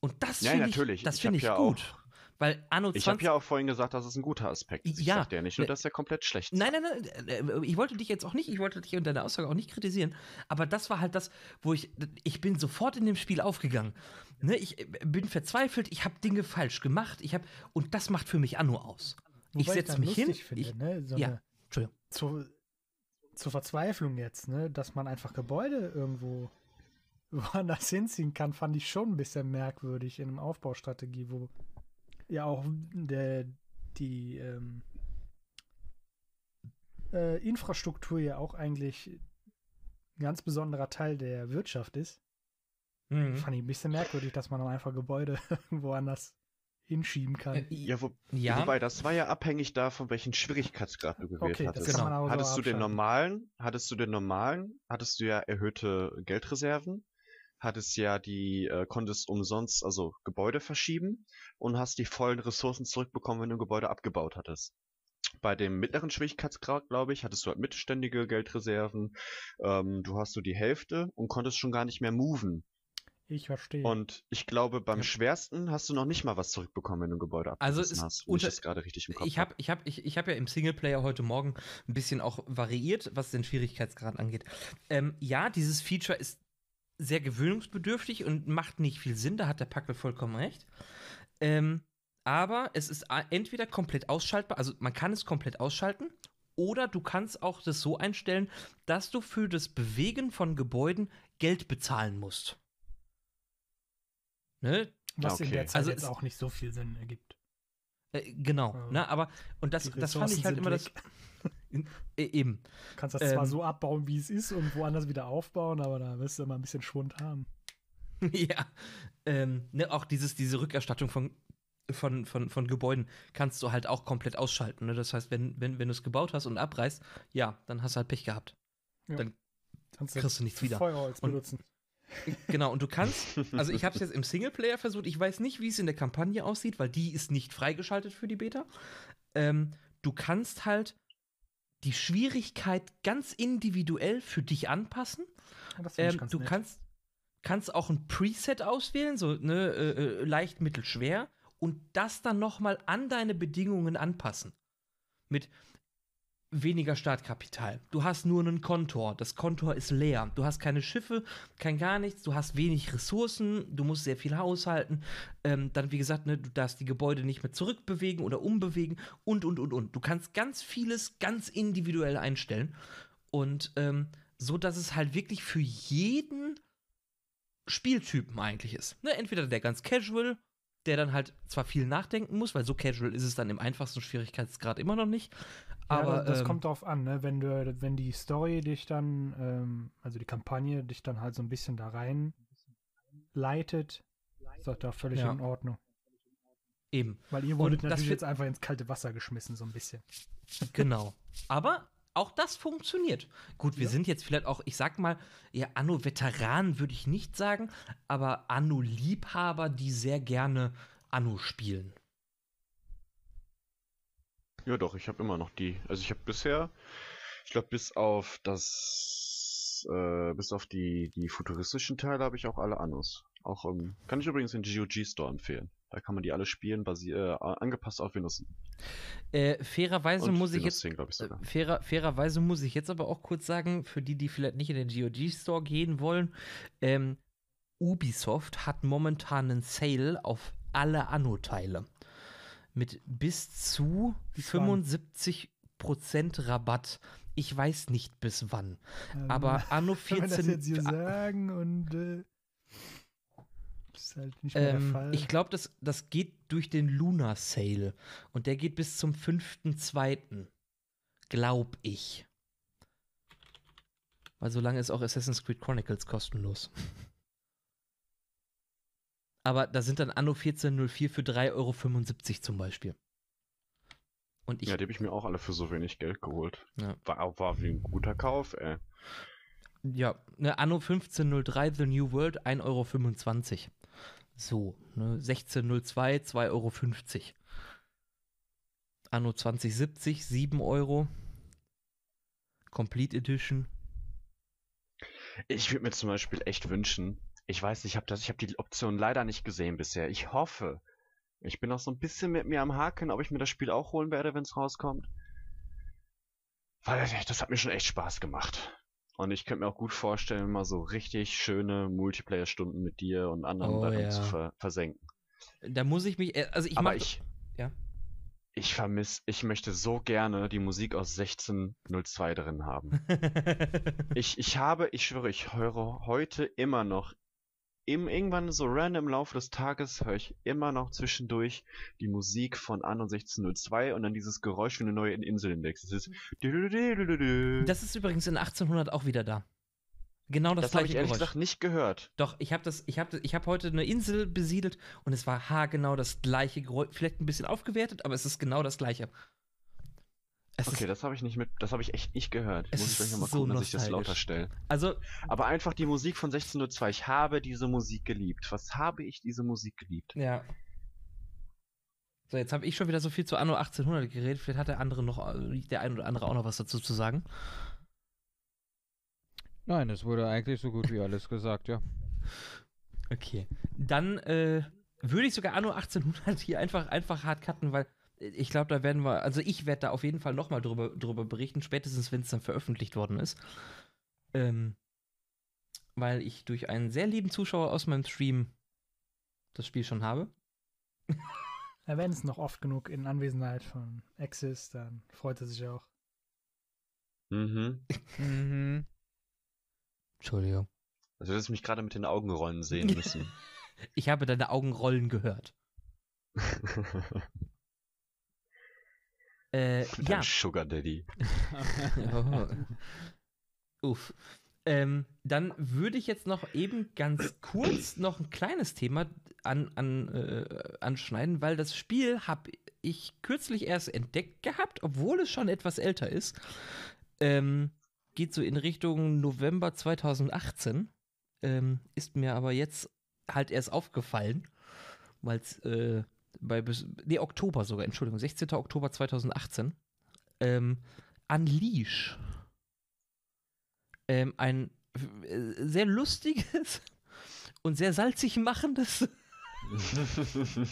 Und das ja, finde ich, das find ich ja gut. Auch weil Anno 20. Ich habe ja auch vorhin gesagt, das ist ein guter Aspekt. Ich ja. sagte ja nicht nur, dass er komplett schlecht ist. Nein, nein, nein. Äh, ich wollte dich jetzt auch nicht, ich wollte dich und deine Aussage auch nicht kritisieren. Aber das war halt das, wo ich, ich bin sofort in dem Spiel aufgegangen. Ne, ich äh, bin verzweifelt, ich habe Dinge falsch gemacht. Ich habe, und das macht für mich Anno aus. Wobei ich setze mich hin. Finde, ich, ne? so ja, Entschuldigung. Zu, zur Verzweiflung jetzt, ne? dass man einfach Gebäude irgendwo woanders hinziehen kann, fand ich schon ein bisschen merkwürdig in einem Aufbaustrategie, wo ja auch der, die ähm, äh, Infrastruktur ja auch eigentlich ein ganz besonderer Teil der Wirtschaft ist. Mhm. Fand ich ein bisschen merkwürdig, dass man dann einfach Gebäude woanders hinschieben kann. Äh, ja, wo, ja, wobei, das war ja abhängig davon, welchen Schwierigkeitsgrad du gewählt okay, hattest. Genau. Hattest so du den normalen, hattest du den normalen, hattest du ja erhöhte Geldreserven hattest ja die, äh, konntest umsonst, also Gebäude verschieben und hast die vollen Ressourcen zurückbekommen, wenn du ein Gebäude abgebaut hattest. Bei dem mittleren Schwierigkeitsgrad, glaube ich, hattest du halt mittelständige Geldreserven. Ähm, du hast so die Hälfte und konntest schon gar nicht mehr moven. Ich verstehe. Und ich glaube, beim Ja. schwersten hast du noch nicht mal was zurückbekommen, wenn du ein Gebäude Also abgerissen es hast. wenn unter- ich das gerade richtig im Kopf Ich habe ich hab, ich, ich hab ja im Singleplayer heute Morgen ein bisschen auch variiert, was den Schwierigkeitsgrad angeht. Ähm, ja, dieses Feature ist sehr gewöhnungsbedürftig und macht nicht viel Sinn, da hat der Packel vollkommen recht. Ähm, aber es ist entweder komplett ausschaltbar, also man kann es komplett ausschalten, oder du kannst auch das so einstellen, dass du für das Bewegen von Gebäuden Geld bezahlen musst. Ne? Was in okay. der Zeit Also jetzt es- auch nicht so viel Sinn ergibt. Äh, genau, Ja. ne? Aber, und das, das fand ich halt immer das. Weg. Äh, eben. Du kannst das zwar Ähm, so abbauen, wie es ist und woanders wieder aufbauen, aber da wirst du immer ein bisschen Schwund haben. ja. Ähm, ne, auch dieses, diese Rückerstattung von, von, von, von Gebäuden kannst du halt auch komplett ausschalten. Ne? Das heißt, wenn, wenn, wenn du es gebaut hast und abreißt, ja, dann hast du halt Pech gehabt. Kannst Kriegst du nichts wieder. Feuerholz Und- benutzen. Genau, und du kannst, also ich habe es jetzt im Singleplayer versucht, ich weiß nicht, wie es in der Kampagne aussieht, weil die ist nicht freigeschaltet für die Beta. Ähm, du kannst halt die Schwierigkeit ganz individuell für dich anpassen. Ähm, du nett. kannst, kannst auch ein Preset auswählen, so ne, äh, äh, leicht, mittel, schwer, und das dann nochmal an deine Bedingungen anpassen. Mit weniger Startkapital. Du hast nur einen Kontor. Das Kontor ist leer. Du hast keine Schiffe, kein gar nichts. Du hast wenig Ressourcen. Du musst sehr viel haushalten. Ähm, dann, wie gesagt, ne, du darfst die Gebäude nicht mehr zurückbewegen oder umbewegen und, und, und, und. Du kannst ganz vieles ganz individuell einstellen. Und ähm, so, dass es halt wirklich für jeden Spieltypen eigentlich ist. Ne, entweder der ganz casual, der dann halt zwar viel nachdenken muss, weil so casual ist es dann im einfachsten Schwierigkeitsgrad immer noch nicht. Ja, Aber das, das ähm, kommt drauf an, ne? Wenn du, wenn die Story dich dann, ähm, also die Kampagne dich dann halt so ein bisschen da rein leitet, ist doch da völlig Ja. in Ordnung. eben. Weil ihr Und wurdet das natürlich jetzt einfach ins kalte Wasser geschmissen, so ein bisschen. Genau. Aber auch das funktioniert. Gut, wir Ja. sind jetzt vielleicht auch, ich sag mal, ja, Anno-Veteran würde ich nicht sagen, aber Anno-Liebhaber, die sehr gerne Anno spielen. Ja, doch, ich habe immer noch die. Also ich habe bisher, ich glaube, bis auf das, äh, bis auf die, die futuristischen Teile habe ich auch alle Annos. Auch, ähm, kann ich übrigens den GOG Store empfehlen. Da kann man die alle spielen, äh, angepasst auf Windows. Äh, fairerweise und muss ich Windows jetzt 10, glaube ich. Äh, Fairer, fairerweise muss ich jetzt aber auch kurz sagen, für die, die vielleicht nicht in den GOG-Store gehen wollen, ähm, Ubisoft hat momentan einen Sale auf alle Anno-Teile. Mit bis zu Bis wann? 75% Rabatt. Ich weiß nicht bis wann. Ähm, Aber Anno wenn wir das 14. jetzt hier sagen und äh, das ist halt nicht mehr der Ähm, Fall. ich glaube, das, das geht durch den Luna Sale. Und der geht bis zum 5.2. Glaub ich. Weil so lange ist auch Assassin's Creed Chronicles kostenlos. Aber da sind dann Anno 1404 für 3,75 Euro zum Beispiel. Und ich, Ja, die habe ich mir auch alle für so wenig Geld geholt. Ja. War, war wie ein guter Kauf, ey. ja, ne, Anno 1503 The New World 1,25 Euro. So, ne, 1602 2,50 Euro. Anno 2070 7 Euro. Complete Edition. Ich würde mir zum Beispiel echt wünschen, ich weiß, ich habe habe die Option leider nicht gesehen bisher. Ich hoffe, ich bin auch so ein bisschen mit mir am Haken, ob ich mir das Spiel auch holen werde, wenn es rauskommt. Weil das hat mir schon echt Spaß gemacht. Und ich könnte mir auch gut vorstellen, mal so richtig schöne Multiplayer-Stunden mit dir und anderen Oh, darin ja. zu ver versenken. Da muss ich mich, äh, also ich Aber mach, ich, ja. ich vermisse, ich möchte so gerne die Musik aus 1602 drin haben. Ich, ich habe, ich schwöre, ich höre heute immer noch, im, irgendwann so random im Laufe des Tages höre ich immer noch zwischendurch die Musik von Anno 1602 und dann dieses Geräusch, wenn du neue Insel entdeckst. Das ist das ist übrigens in 1800 auch wieder da. Genau das, das habe ich gleiche ehrlich Geräusch. gesagt nicht gehört. Doch, ich habe das, ich habe, ich habe heute eine Insel besiedelt und es war haargenau das gleiche Geräusch, vielleicht ein bisschen aufgewertet, aber es ist genau das gleiche. Es Okay, ist, das habe ich nicht mit, das habe ich echt nicht gehört. Es Muss ich gleich nochmal so gucken, dass ich das lauter stelle. also Aber einfach die Musik von 1602. Ich habe diese Musik geliebt. Was habe ich diese Musik geliebt? ja. So, jetzt habe ich schon wieder so viel zu Anno 1800 geredet. Vielleicht hat der andere noch, der ein oder andere auch noch was dazu zu sagen. Nein, es wurde eigentlich so gut wie alles gesagt, ja. Okay. Dann äh, würde ich sogar Anno 1800 hier einfach, einfach hart cutten, weil ich glaube, da werden wir, also ich werde da auf jeden Fall nochmal drüber, drüber berichten, spätestens wenn es dann veröffentlicht worden ist. Ähm, weil ich durch einen sehr lieben Zuschauer aus meinem Stream das Spiel schon habe. Ja, wenn es noch oft genug in Anwesenheit von Axis, dann freut er sich auch. Mhm. Mhm. Entschuldigung. Also du hättest mich gerade mit den Augenrollen sehen müssen. Ich habe deine Augenrollen gehört. Äh, ja. Sugar Daddy. Oh. Uff. Ähm, dann würde ich jetzt noch eben ganz kurz noch ein kleines Thema an, an, äh, anschneiden, weil das Spiel habe ich kürzlich erst entdeckt gehabt, obwohl es schon etwas älter ist. Ähm, geht so in Richtung November 2018. Ähm, ist mir aber jetzt halt erst aufgefallen, weil es äh, bei, nee, Oktober sogar, Entschuldigung, 16. Oktober 2018. Ähm, Unleash ähm, ein äh, sehr lustiges und sehr salzig machendes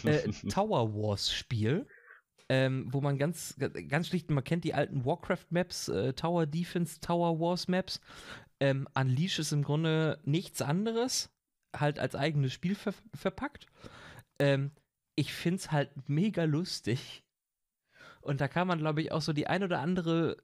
äh, Tower Wars Spiel, ähm, wo man ganz, ganz schlicht, man kennt die alten Warcraft-Maps, äh, Tower Defense, Tower Wars Maps. Ähm, Unleash ist im Grunde nichts anderes, halt als eigenes Spiel ver verpackt. Ähm, ich finde es halt mega lustig. Und da kann man, glaube ich, auch so die ein oder andere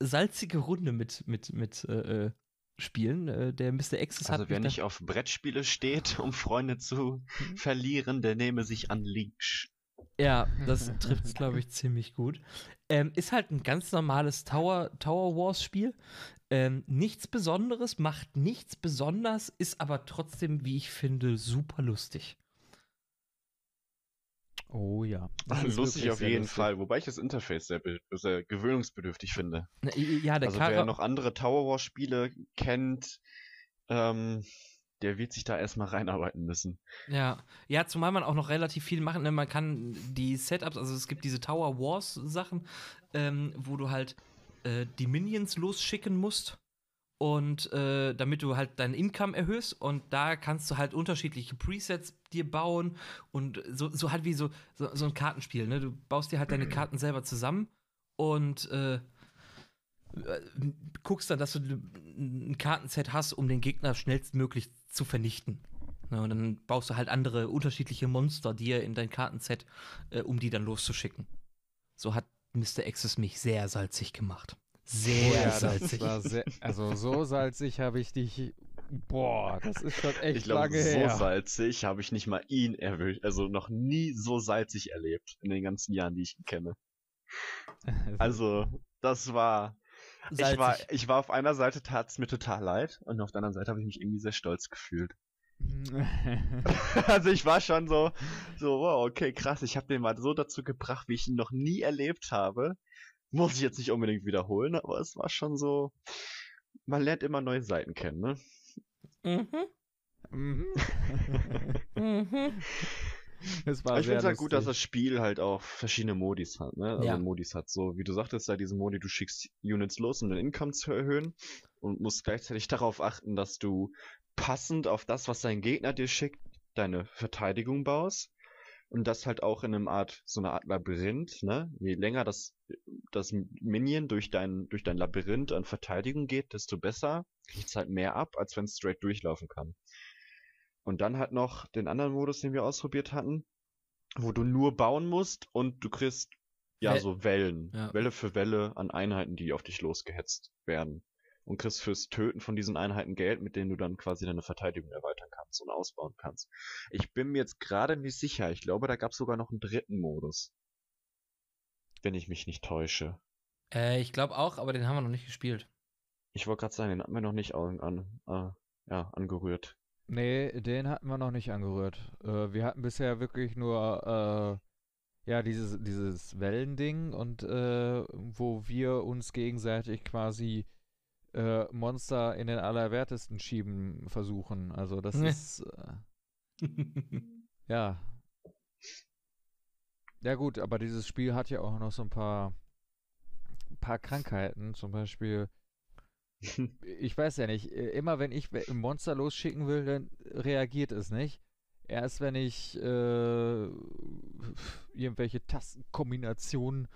salzige Runde mit, mit, mit äh, äh, spielen. Äh, der Mr. Axis Also hat wer mich nicht auf Brettspiele steht, um Freunde zu verlieren, der nehme sich Unleash. da, Ja, das trifft es, glaube ich, ziemlich gut. Ähm, ist halt ein ganz normales Tower, Tower Wars Spiel. Ähm, nichts Besonderes, macht nichts besonders, ist aber trotzdem, wie ich finde, super lustig. Oh ja. Ist lustig auf jeden lustig. Fall, wobei ich das Interface sehr, sehr gewöhnungsbedürftig finde. Ja, der also Kara wer noch andere Tower War Spiele kennt, ähm, der wird sich da erstmal reinarbeiten müssen. Ja, ja, zumal man auch noch relativ viel machen. Ne? Man kann die Setups, also es gibt diese Tower Wars Sachen, ähm, wo du halt äh, die Minions losschicken musst und äh, damit du halt dein Income erhöhst und da kannst du halt unterschiedliche Presets dir bauen und so, so halt wie so, so, so ein Kartenspiel. Ne? Du baust dir halt deine Karten selber zusammen und äh, äh, guckst dann, dass du ein Kartenset hast, um den Gegner schnellstmöglich zu vernichten. Ja, und dann baust du halt andere unterschiedliche Monster dir in dein Kartenset, äh, um die dann loszuschicken. So hat Mr. Axis mich sehr salzig gemacht. Sehr Oh ja, das salzig. war sehr, also so salzig habe ich dich. Boah, das ist schon echt ich glaube, lange so her. salzig habe ich nicht mal ihn erwischt, also noch nie so salzig erlebt in den ganzen Jahren, die ich ihn kenne. Also, das war Ich war, ich war auf einer Seite tat es mir total leid und auf der anderen Seite habe ich mich irgendwie sehr stolz gefühlt. also ich war schon so, so, wow, okay, krass, ich habe den mal so dazu gebracht, wie ich ihn noch nie erlebt habe. Muss ich jetzt nicht unbedingt wiederholen, aber es war schon so, man lernt immer neue Seiten kennen, ne? Mhm. Mhm. Mhm. Es war ich finde es halt gut, dass das Spiel halt auch verschiedene Modis hat, ne? Also Ja. Modis hat. So, wie du sagtest, da diese Modi, du schickst Units los, um dein Income zu erhöhen und musst gleichzeitig darauf achten, dass du passend auf das, was dein Gegner dir schickt, deine Verteidigung baust. Und das halt auch in einem Art, so eine Art Labyrinth, ne? Je länger das, das Minion durch dein, durch dein Labyrinth an Verteidigung geht, desto besser kriegt's halt mehr ab, als wenn es straight durchlaufen kann. Und dann halt noch den anderen Modus, den wir ausprobiert hatten, wo du nur bauen musst und du kriegst ja Wel- so Wellen, Ja. Welle für Welle an Einheiten, die auf dich losgehetzt werden. Und kriegst fürs Töten von diesen Einheiten Geld, mit denen du dann quasi deine Verteidigung erweitern kannst und ausbauen kannst. Ich bin mir jetzt gerade nicht sicher. Ich glaube, da gab es sogar noch einen dritten Modus. Wenn ich mich nicht täusche. Äh, ich glaube auch, aber den haben wir noch nicht gespielt. Ich wollte gerade sagen, den hatten wir noch nicht an, an, äh, ja, angerührt. Nee, den hatten wir noch nicht angerührt. Äh, wir hatten bisher wirklich nur äh, ja dieses, dieses Wellending und äh, wo wir uns gegenseitig quasi äh, Monster in den Allerwertesten schieben versuchen. Also das Ja. ist äh, ja. Ja gut, aber dieses Spiel hat ja auch noch so ein paar paar Krankheiten, zum Beispiel ich weiß ja nicht, äh, immer wenn ich ein Monster losschicken will, dann reagiert es nicht. Erst wenn ich äh, irgendwelche Tastenkombinationen,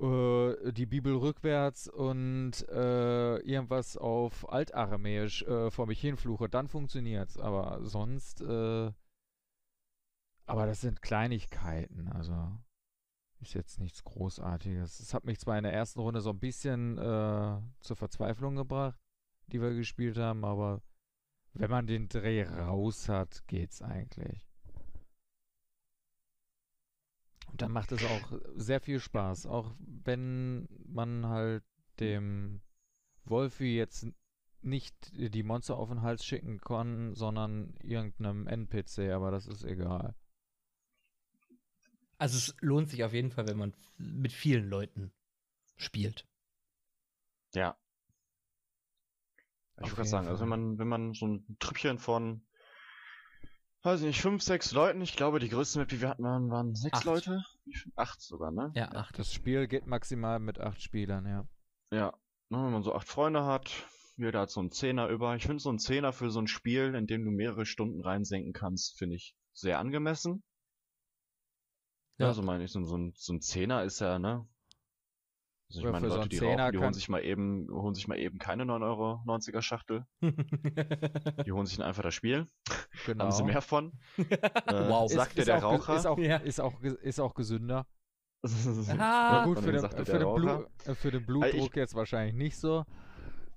äh, die Bibel rückwärts und äh, irgendwas auf Altaramäisch äh, vor mich hinfluche, dann funktioniert's. Aber sonst, äh, aber das sind Kleinigkeiten, also ist jetzt nichts Großartiges. Es hat mich zwar in der ersten Runde so ein bisschen äh, zur Verzweiflung gebracht, die wir gespielt haben, aber wenn man den Dreh raus hat, geht's eigentlich. Dann macht es auch sehr viel Spaß, auch wenn man halt dem Wolfi jetzt nicht die Monster auf den Hals schicken kann, sondern irgendeinem NPC, aber das ist egal. Also es lohnt sich auf jeden Fall, wenn man mit vielen Leuten spielt. Ja. Ich würde sagen, also wenn Fall. man, wenn man so ein Trüppchen von, weiß ich nicht, fünf, sechs Leuten, ich glaube, die größte Map, die wir hatten, waren, waren sechs Acht. Leute? Acht sogar, ne? Ja, acht. Das Spiel geht maximal mit acht Spielern, ja. Ja. Ne, wenn man so acht Freunde hat, jeder hat so einen Zehner über. Ich finde so ein Zehner für so ein Spiel, in dem du mehrere Stunden reinsenken kannst, finde ich sehr angemessen. Ja, Ja. so meine ich, so, so, ein, so ein Zehner ist ja, ne? Also ich meine, so Leute, einen die Zehner rauchen, die holen sich mal eben, holen sich mal eben keine 9,90 Euro Schachtel. Die holen sich dann einfach das Spiel. Genau. Haben sie mehr von. Äh, Wow. Ist- Sagt dir ist der auch Raucher. Ist auch, Ja. ist, auch, ist auch gesünder. Ah, Na gut, von für den, für, den äh, für den Blutdruck jetzt wahrscheinlich nicht so.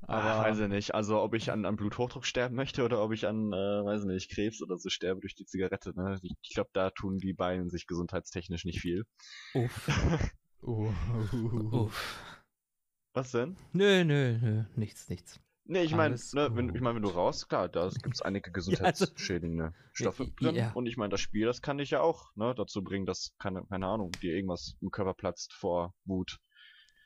Aber Aber Ah, weiß ich nicht. Also ob ich an, an Bluthochdruck sterben möchte oder ob ich an, äh, weiß ich nicht, Krebs oder so sterbe durch die Zigarette. Ne? Ich, ich glaube, da tun die beiden sich gesundheitstechnisch nicht viel. Uff. Uh, Uff. Was denn? Nö, nö, nö, nichts, nichts. Nee, ich meine, ne, wenn, ich gut. meine, wenn du raus, klar, da gibt es einige gesundheitsschädigende Stoffe drin. ja. Und ich meine, das Spiel, das kann dich ja auch ne, dazu bringen, dass, keine, keine Ahnung, dir irgendwas im Körper platzt vor Wut.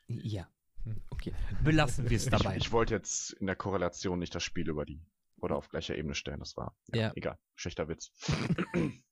Ja. Hm. Okay. Belassen wir es Ich, dabei. ich wollte jetzt in der Korrelation nicht das Spiel über die oder auf gleicher Ebene stellen. Das war ja, Ja. egal. Schlechter Witz.